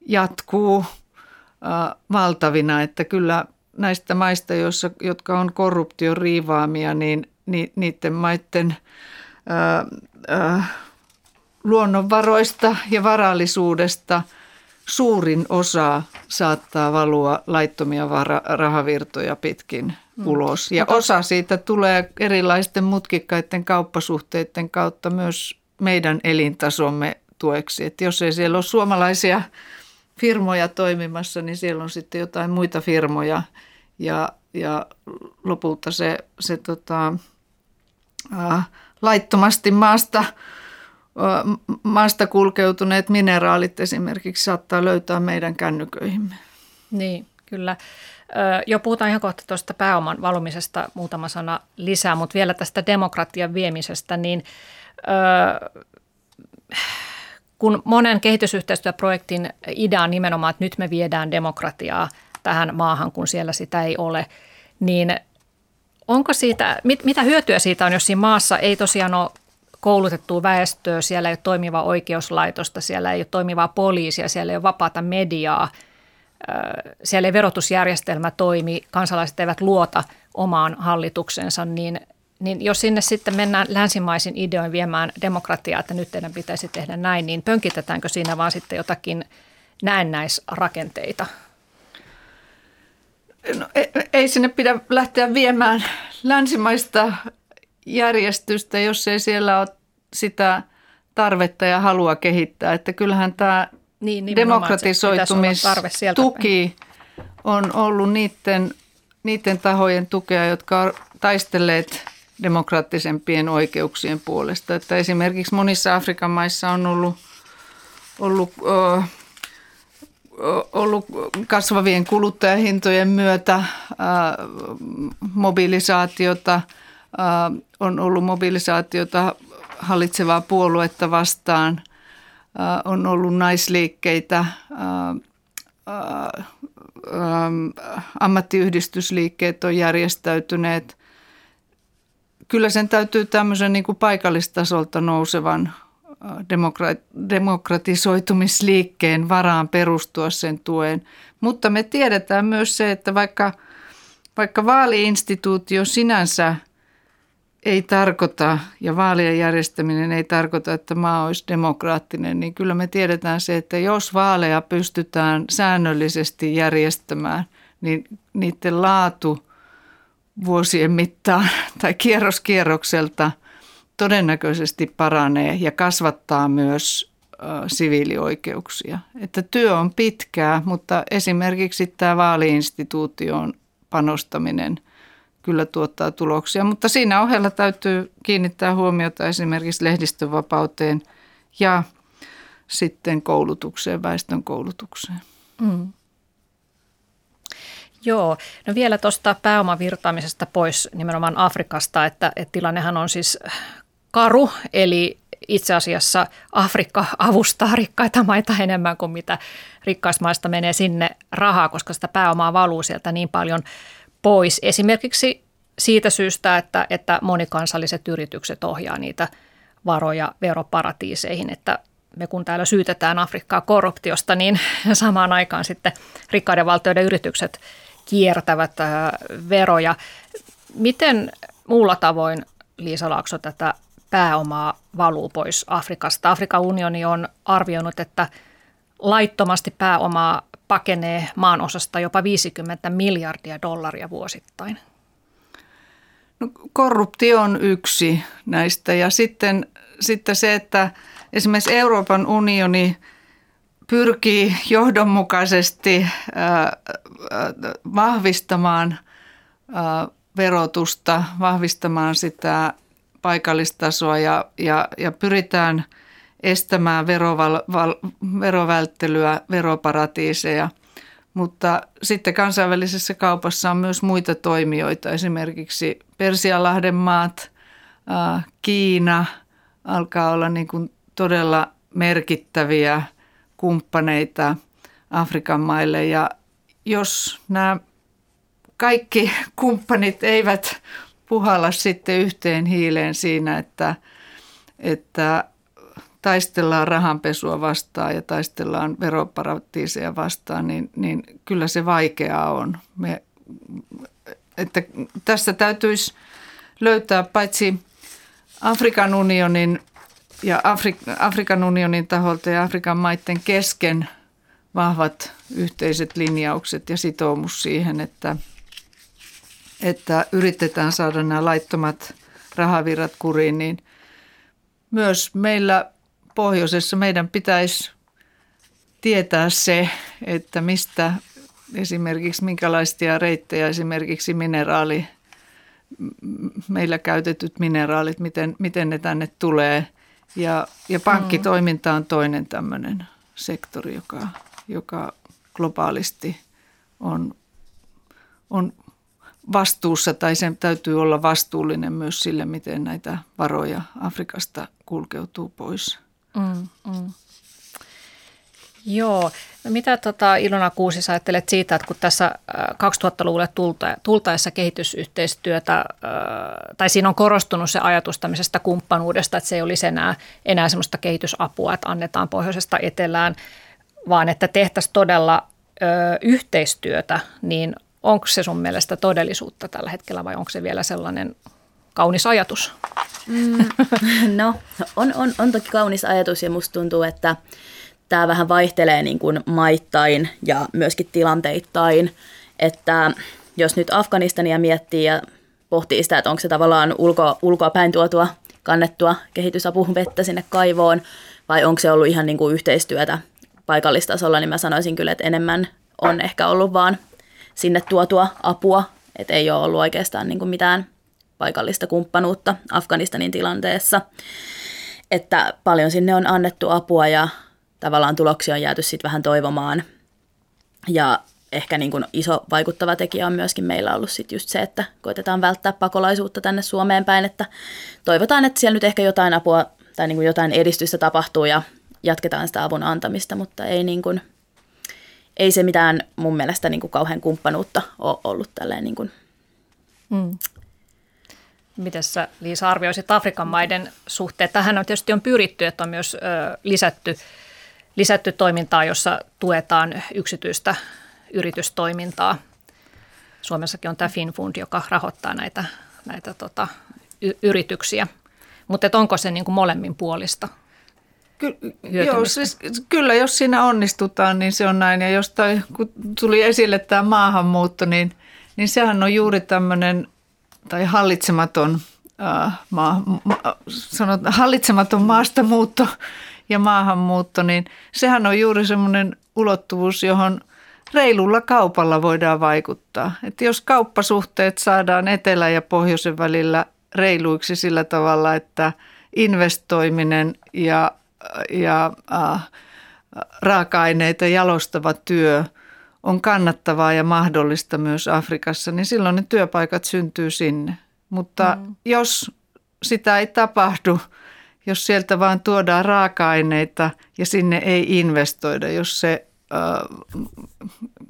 jatkuu äh, valtavina, että kyllä näistä maista, joissa, jotka on korruption riivaamia, niin ni, niiden maiden äh, äh, luonnonvaroista ja varallisuudesta suurin osa saattaa valua laittomia rahavirtoja pitkin mm. ulos. Ja Mutta... osa siitä tulee erilaisten mutkikkaiden kauppasuhteiden kautta myös meidän elintasomme tueksi. Että jos ei siellä ole suomalaisia firmoja toimimassa, niin siellä on sitten jotain muita firmoja. Ja, ja lopulta se, se tota, ää, laittomasti maasta, ää, maasta kulkeutuneet mineraalit esimerkiksi saattaa löytää meidän kännyköihimme. Niin, kyllä. Jo puhutaan ihan kohta tuosta pääoman valumisesta muutama sana lisää, mutta vielä tästä demokratian viemisestä, niin kun monen kehitysyhteistyöprojektin idea on nimenomaan, että nyt me viedään demokratiaa tähän maahan, kun siellä sitä ei ole, niin onko siitä, mit, mitä hyötyä siitä on, jos siinä maassa ei tosiaan ole koulutettua väestöä, siellä ei ole toimivaa oikeuslaitosta, siellä ei ole toimivaa poliisia, siellä ei ole vapaata mediaa – siellä ei verotusjärjestelmä toimi, kansalaiset eivät luota omaan hallituksensa, niin, niin jos sinne sitten mennään länsimaisin ideoin viemään demokratiaa, että nyt teidän pitäisi tehdä näin, niin pönkitetäänkö siinä vaan sitten jotakin näennäisrakenteita? No, ei, ei sinne pidä lähteä viemään länsimaista järjestystä, jos ei siellä ole sitä tarvetta ja halua kehittää. Että kyllähän tämä niin, demokratisoitumistuki on ollut niiden, niiden tahojen tukea, jotka on taistelleet demokraattisempien oikeuksien puolesta. Että esimerkiksi monissa Afrikan maissa on ollut, ollut, ollut kasvavien kuluttajahintojen myötä mobilisaatiota, on ollut mobilisaatiota hallitsevaa puoluetta vastaan – on ollut naisliikkeitä, ammattiyhdistysliikkeet on järjestäytyneet. Kyllä sen täytyy tämmöisen niin kuin paikallistasolta nousevan demokratisoitumisliikkeen varaan perustua sen tuen. Mutta me tiedetään myös se, että vaikka, vaikka vaaliinstituutio sinänsä – ei tarkoita, ja vaalien järjestäminen ei tarkoita, että maa olisi demokraattinen, niin kyllä me tiedetään se, että jos vaaleja pystytään säännöllisesti järjestämään, niin niiden laatu vuosien mittaan tai kierroskierrokselta todennäköisesti paranee ja kasvattaa myös siviilioikeuksia. Että työ on pitkää, mutta esimerkiksi tämä vaaliinstituution panostaminen – kyllä tuottaa tuloksia. Mutta siinä ohella täytyy kiinnittää huomiota esimerkiksi lehdistövapauteen ja sitten koulutukseen, väestön koulutukseen. Mm. Joo, no vielä tuosta pääomavirtaamisesta pois nimenomaan Afrikasta, että, että tilannehan on siis karu, eli itse asiassa Afrikka avustaa rikkaita maita enemmän kuin mitä rikkaista maista menee sinne rahaa, koska sitä pääomaa valuu sieltä niin paljon – pois. Esimerkiksi siitä syystä, että, että monikansalliset yritykset ohjaa niitä varoja veroparatiiseihin, että me kun täällä syytetään Afrikkaa korruptiosta, niin samaan aikaan sitten rikkaiden valtioiden yritykset kiertävät veroja. Miten muulla tavoin, Liisa Laakso, tätä pääomaa valuu pois Afrikasta? Afrikan unioni on arvioinut, että laittomasti pääomaa pakenee maan osasta jopa 50 miljardia dollaria vuosittain. No, korruptio on yksi näistä ja sitten, sitten se, että esimerkiksi Euroopan unioni pyrkii johdonmukaisesti vahvistamaan verotusta, vahvistamaan sitä paikallistasoa ja, ja, ja pyritään estämään veroval, val, verovälttelyä, veroparatiiseja. Mutta sitten kansainvälisessä kaupassa on myös muita toimijoita, esimerkiksi Persianlahden maat, Kiina alkaa olla niin kuin todella merkittäviä kumppaneita Afrikan maille. Ja jos nämä kaikki kumppanit eivät puhalla sitten yhteen hiileen siinä, että, että taistellaan rahanpesua vastaan ja taistellaan veroparatiiseja vastaan, niin, niin kyllä se vaikeaa on. Me, että tässä täytyisi löytää paitsi Afrikan unionin ja Afri- Afrikan unionin taholta ja Afrikan maiden kesken vahvat yhteiset linjaukset ja sitoumus siihen, että, että yritetään saada nämä laittomat rahavirrat kuriin, niin myös meillä pohjoisessa meidän pitäisi tietää se, että mistä esimerkiksi minkälaisia reittejä esimerkiksi mineraali, meillä käytetyt mineraalit, miten, miten ne tänne tulee. Ja, ja pankkitoiminta on toinen tämmöinen sektori, joka, joka globaalisti on, on vastuussa tai sen täytyy olla vastuullinen myös sille, miten näitä varoja Afrikasta kulkeutuu pois. Mm, mm. Joo. No mitä tota, Ilona Kuusi ajattelet siitä, että kun tässä 2000-luvulle tulta, tultaessa kehitysyhteistyötä, äh, tai siinä on korostunut se ajatus tämmöisestä kumppanuudesta, että se ei olisi enää, enää semmoista kehitysapua, että annetaan pohjoisesta etelään, vaan että tehtäisiin todella ö, yhteistyötä, niin onko se sun mielestä todellisuutta tällä hetkellä vai onko se vielä sellainen kaunis ajatus? Mm, no, on, on, on toki kaunis ajatus ja musta tuntuu, että tämä vähän vaihtelee niin kuin maittain ja myöskin tilanteittain, että jos nyt Afganistania miettii ja pohtii sitä, että onko se tavallaan ulko, ulkoa päin tuotua kannettua kehitysapuvettä sinne kaivoon vai onko se ollut ihan niin kuin yhteistyötä paikallistasolla, niin mä sanoisin kyllä, että enemmän on ehkä ollut vaan sinne tuotua apua, että ei ole ollut oikeastaan niin kuin mitään paikallista kumppanuutta Afganistanin tilanteessa. Että paljon sinne on annettu apua ja tavallaan tuloksia on jääty sitten vähän toivomaan. Ja ehkä niin kuin iso vaikuttava tekijä on myöskin meillä ollut sit just se, että koitetaan välttää pakolaisuutta tänne Suomeen päin, että toivotaan, että siellä nyt ehkä jotain apua tai niin kuin jotain edistystä tapahtuu ja jatketaan sitä avun antamista, mutta ei, niin kuin, ei se mitään mun mielestä niin kuin kauhean kumppanuutta ole ollut tälleen niin kuin mm. Miten sä Liisa arvioisit Afrikan maiden suhteen? Tähän on tietysti on pyritty, että on myös ö, lisätty, lisätty toimintaa, jossa tuetaan yksityistä yritystoimintaa. Suomessakin on tämä FinFund, joka rahoittaa näitä, näitä tota, y- yrityksiä. Mutta onko se niin kuin molemmin puolista? Ky- joo, siis, kyllä, jos siinä onnistutaan, niin se on näin. Ja jos toi, kun tuli esille tämä maahanmuutto, niin, niin sehän on juuri tämmöinen tai hallitsematon, äh, maa, ma, sanot, hallitsematon maastamuutto ja maahanmuutto, niin sehän on juuri semmoinen ulottuvuus, johon reilulla kaupalla voidaan vaikuttaa. Että jos kauppasuhteet saadaan etelä- ja pohjoisen välillä reiluiksi sillä tavalla, että investoiminen ja, ja äh, raaka-aineita jalostava työ – on kannattavaa ja mahdollista myös Afrikassa, niin silloin ne työpaikat syntyy sinne. Mutta mm. jos sitä ei tapahdu, jos sieltä vaan tuodaan raaka-aineita ja sinne ei investoida, jos se äh,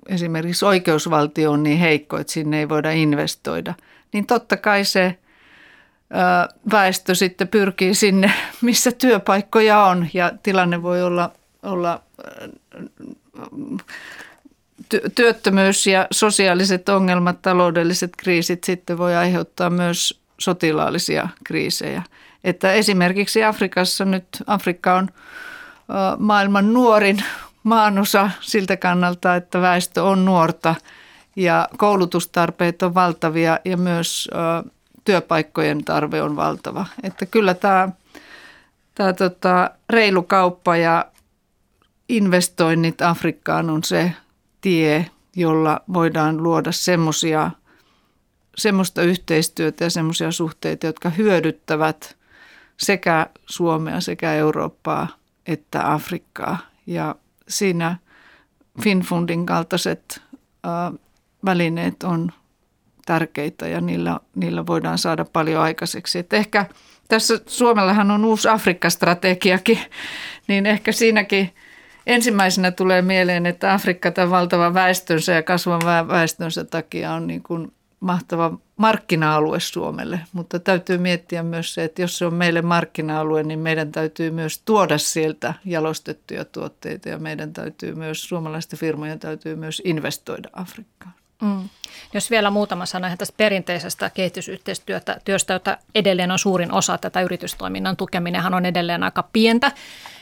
esimerkiksi oikeusvaltio on niin heikko, että sinne ei voida investoida, niin totta kai se väestö sitten pyrkii sinne, missä työpaikkoja on ja tilanne voi olla, olla työttömyys ja sosiaaliset ongelmat, taloudelliset kriisit sitten voi aiheuttaa myös sotilaallisia kriisejä. Että esimerkiksi Afrikassa nyt, Afrikka on maailman nuorin maanosa siltä kannalta, että väestö on nuorta ja koulutustarpeet on valtavia ja myös työpaikkojen tarve on valtava. Että kyllä tämä, tämä tota, reilu kauppa ja investoinnit Afrikkaan on se tie, jolla voidaan luoda semmoisia semmoista yhteistyötä ja semmoisia suhteita, jotka hyödyttävät sekä Suomea, sekä Eurooppaa että Afrikkaa. Ja siinä FinFundin kaltaiset äh, välineet on tärkeitä ja niillä, niillä voidaan saada paljon aikaiseksi. Et ehkä tässä Suomellahan on uusi Afrikka-strategiakin, niin ehkä siinäkin ensimmäisenä tulee mieleen, että Afrikka tämän valtavan väestönsä ja kasvavan väestönsä takia on niin kuin mahtava markkina-alue Suomelle, mutta täytyy miettiä myös se, että jos se on meille markkina-alue, niin meidän täytyy myös tuoda sieltä jalostettuja tuotteita ja meidän täytyy myös, suomalaisten firmojen täytyy myös investoida Afrikkaan. Mm. Jos vielä muutama sana tästä perinteisestä kehitysyhteistyöstä, työstä, jota edelleen on suurin osa tätä yritystoiminnan tukeminenhan on edelleen aika pientä,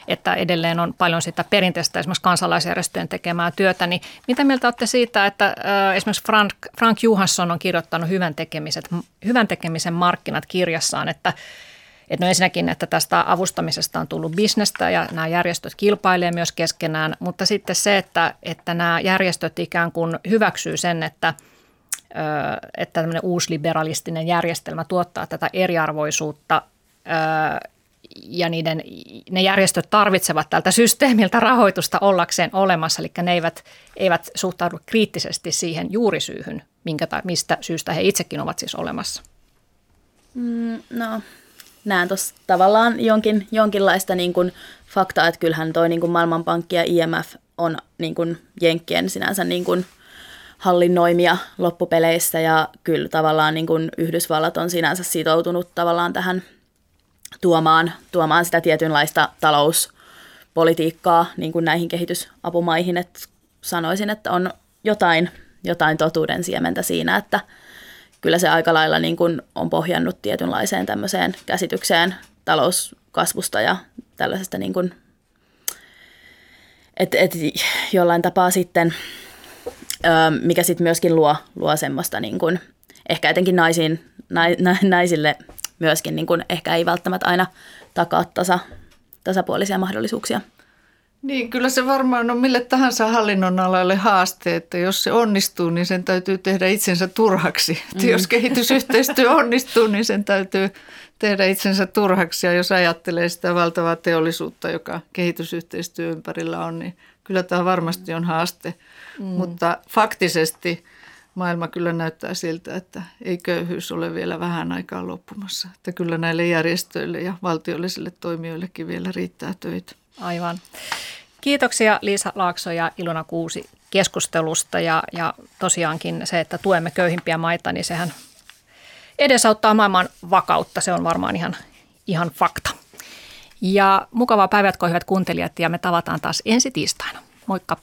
että edelleen on paljon sitä perinteistä esimerkiksi kansalaisjärjestöjen tekemää työtä, niin mitä mieltä olette siitä, että esimerkiksi Frank, Frank Johansson on kirjoittanut hyvän, tekemiset, hyvän tekemisen markkinat kirjassaan, että että no ensinnäkin, että tästä avustamisesta on tullut bisnestä ja nämä järjestöt kilpailee myös keskenään, mutta sitten se, että, että nämä järjestöt ikään kuin hyväksyy sen, että, että tämmöinen uusliberalistinen järjestelmä tuottaa tätä eriarvoisuutta ja niiden, ne järjestöt tarvitsevat tältä systeemiltä rahoitusta ollakseen olemassa, eli ne eivät, eivät suhtaudu kriittisesti siihen juurisyyhyn, minkä, mistä syystä he itsekin ovat siis olemassa. Mm, no, näen tuossa tavallaan jonkin, jonkinlaista niin kuin faktaa, että kyllähän toi niin kuin Maailmanpankki ja IMF on niin kuin Jenkkien sinänsä niin kuin hallinnoimia loppupeleissä ja kyllä tavallaan niin kuin Yhdysvallat on sinänsä sitoutunut tavallaan tähän tuomaan, tuomaan sitä tietynlaista talouspolitiikkaa niin kuin näihin kehitysapumaihin, että sanoisin, että on jotain, jotain totuuden siementä siinä, että kyllä se aika lailla niin kuin on pohjannut tietynlaiseen tämmöiseen käsitykseen talouskasvusta ja tällaisesta niin kuin, että et jollain tapaa sitten, mikä sitten myöskin luo, luo semmoista niin kuin, ehkä etenkin naisiin, naisille myöskin niin kuin ehkä ei välttämättä aina takaa tasa, tasapuolisia mahdollisuuksia. Niin, kyllä se varmaan on mille tahansa hallinnon alalle haaste, että jos se onnistuu, niin sen täytyy tehdä itsensä turhaksi. Mm. jos kehitysyhteistyö onnistuu, niin sen täytyy tehdä itsensä turhaksi. Ja jos ajattelee sitä valtavaa teollisuutta, joka kehitysyhteistyö ympärillä on, niin kyllä tämä varmasti on haaste. Mm. Mutta faktisesti maailma kyllä näyttää siltä, että ei köyhyys ole vielä vähän aikaa loppumassa. Että kyllä näille järjestöille ja valtiollisille toimijoillekin vielä riittää töitä. Aivan. Kiitoksia Liisa Laakso ja Ilona Kuusi keskustelusta ja, ja tosiaankin se, että tuemme köyhimpiä maita, niin sehän edesauttaa maailman vakautta. Se on varmaan ihan, ihan fakta. Ja mukavaa päivät, hyvät kuuntelijat, ja me tavataan taas ensi tiistaina. Moikka!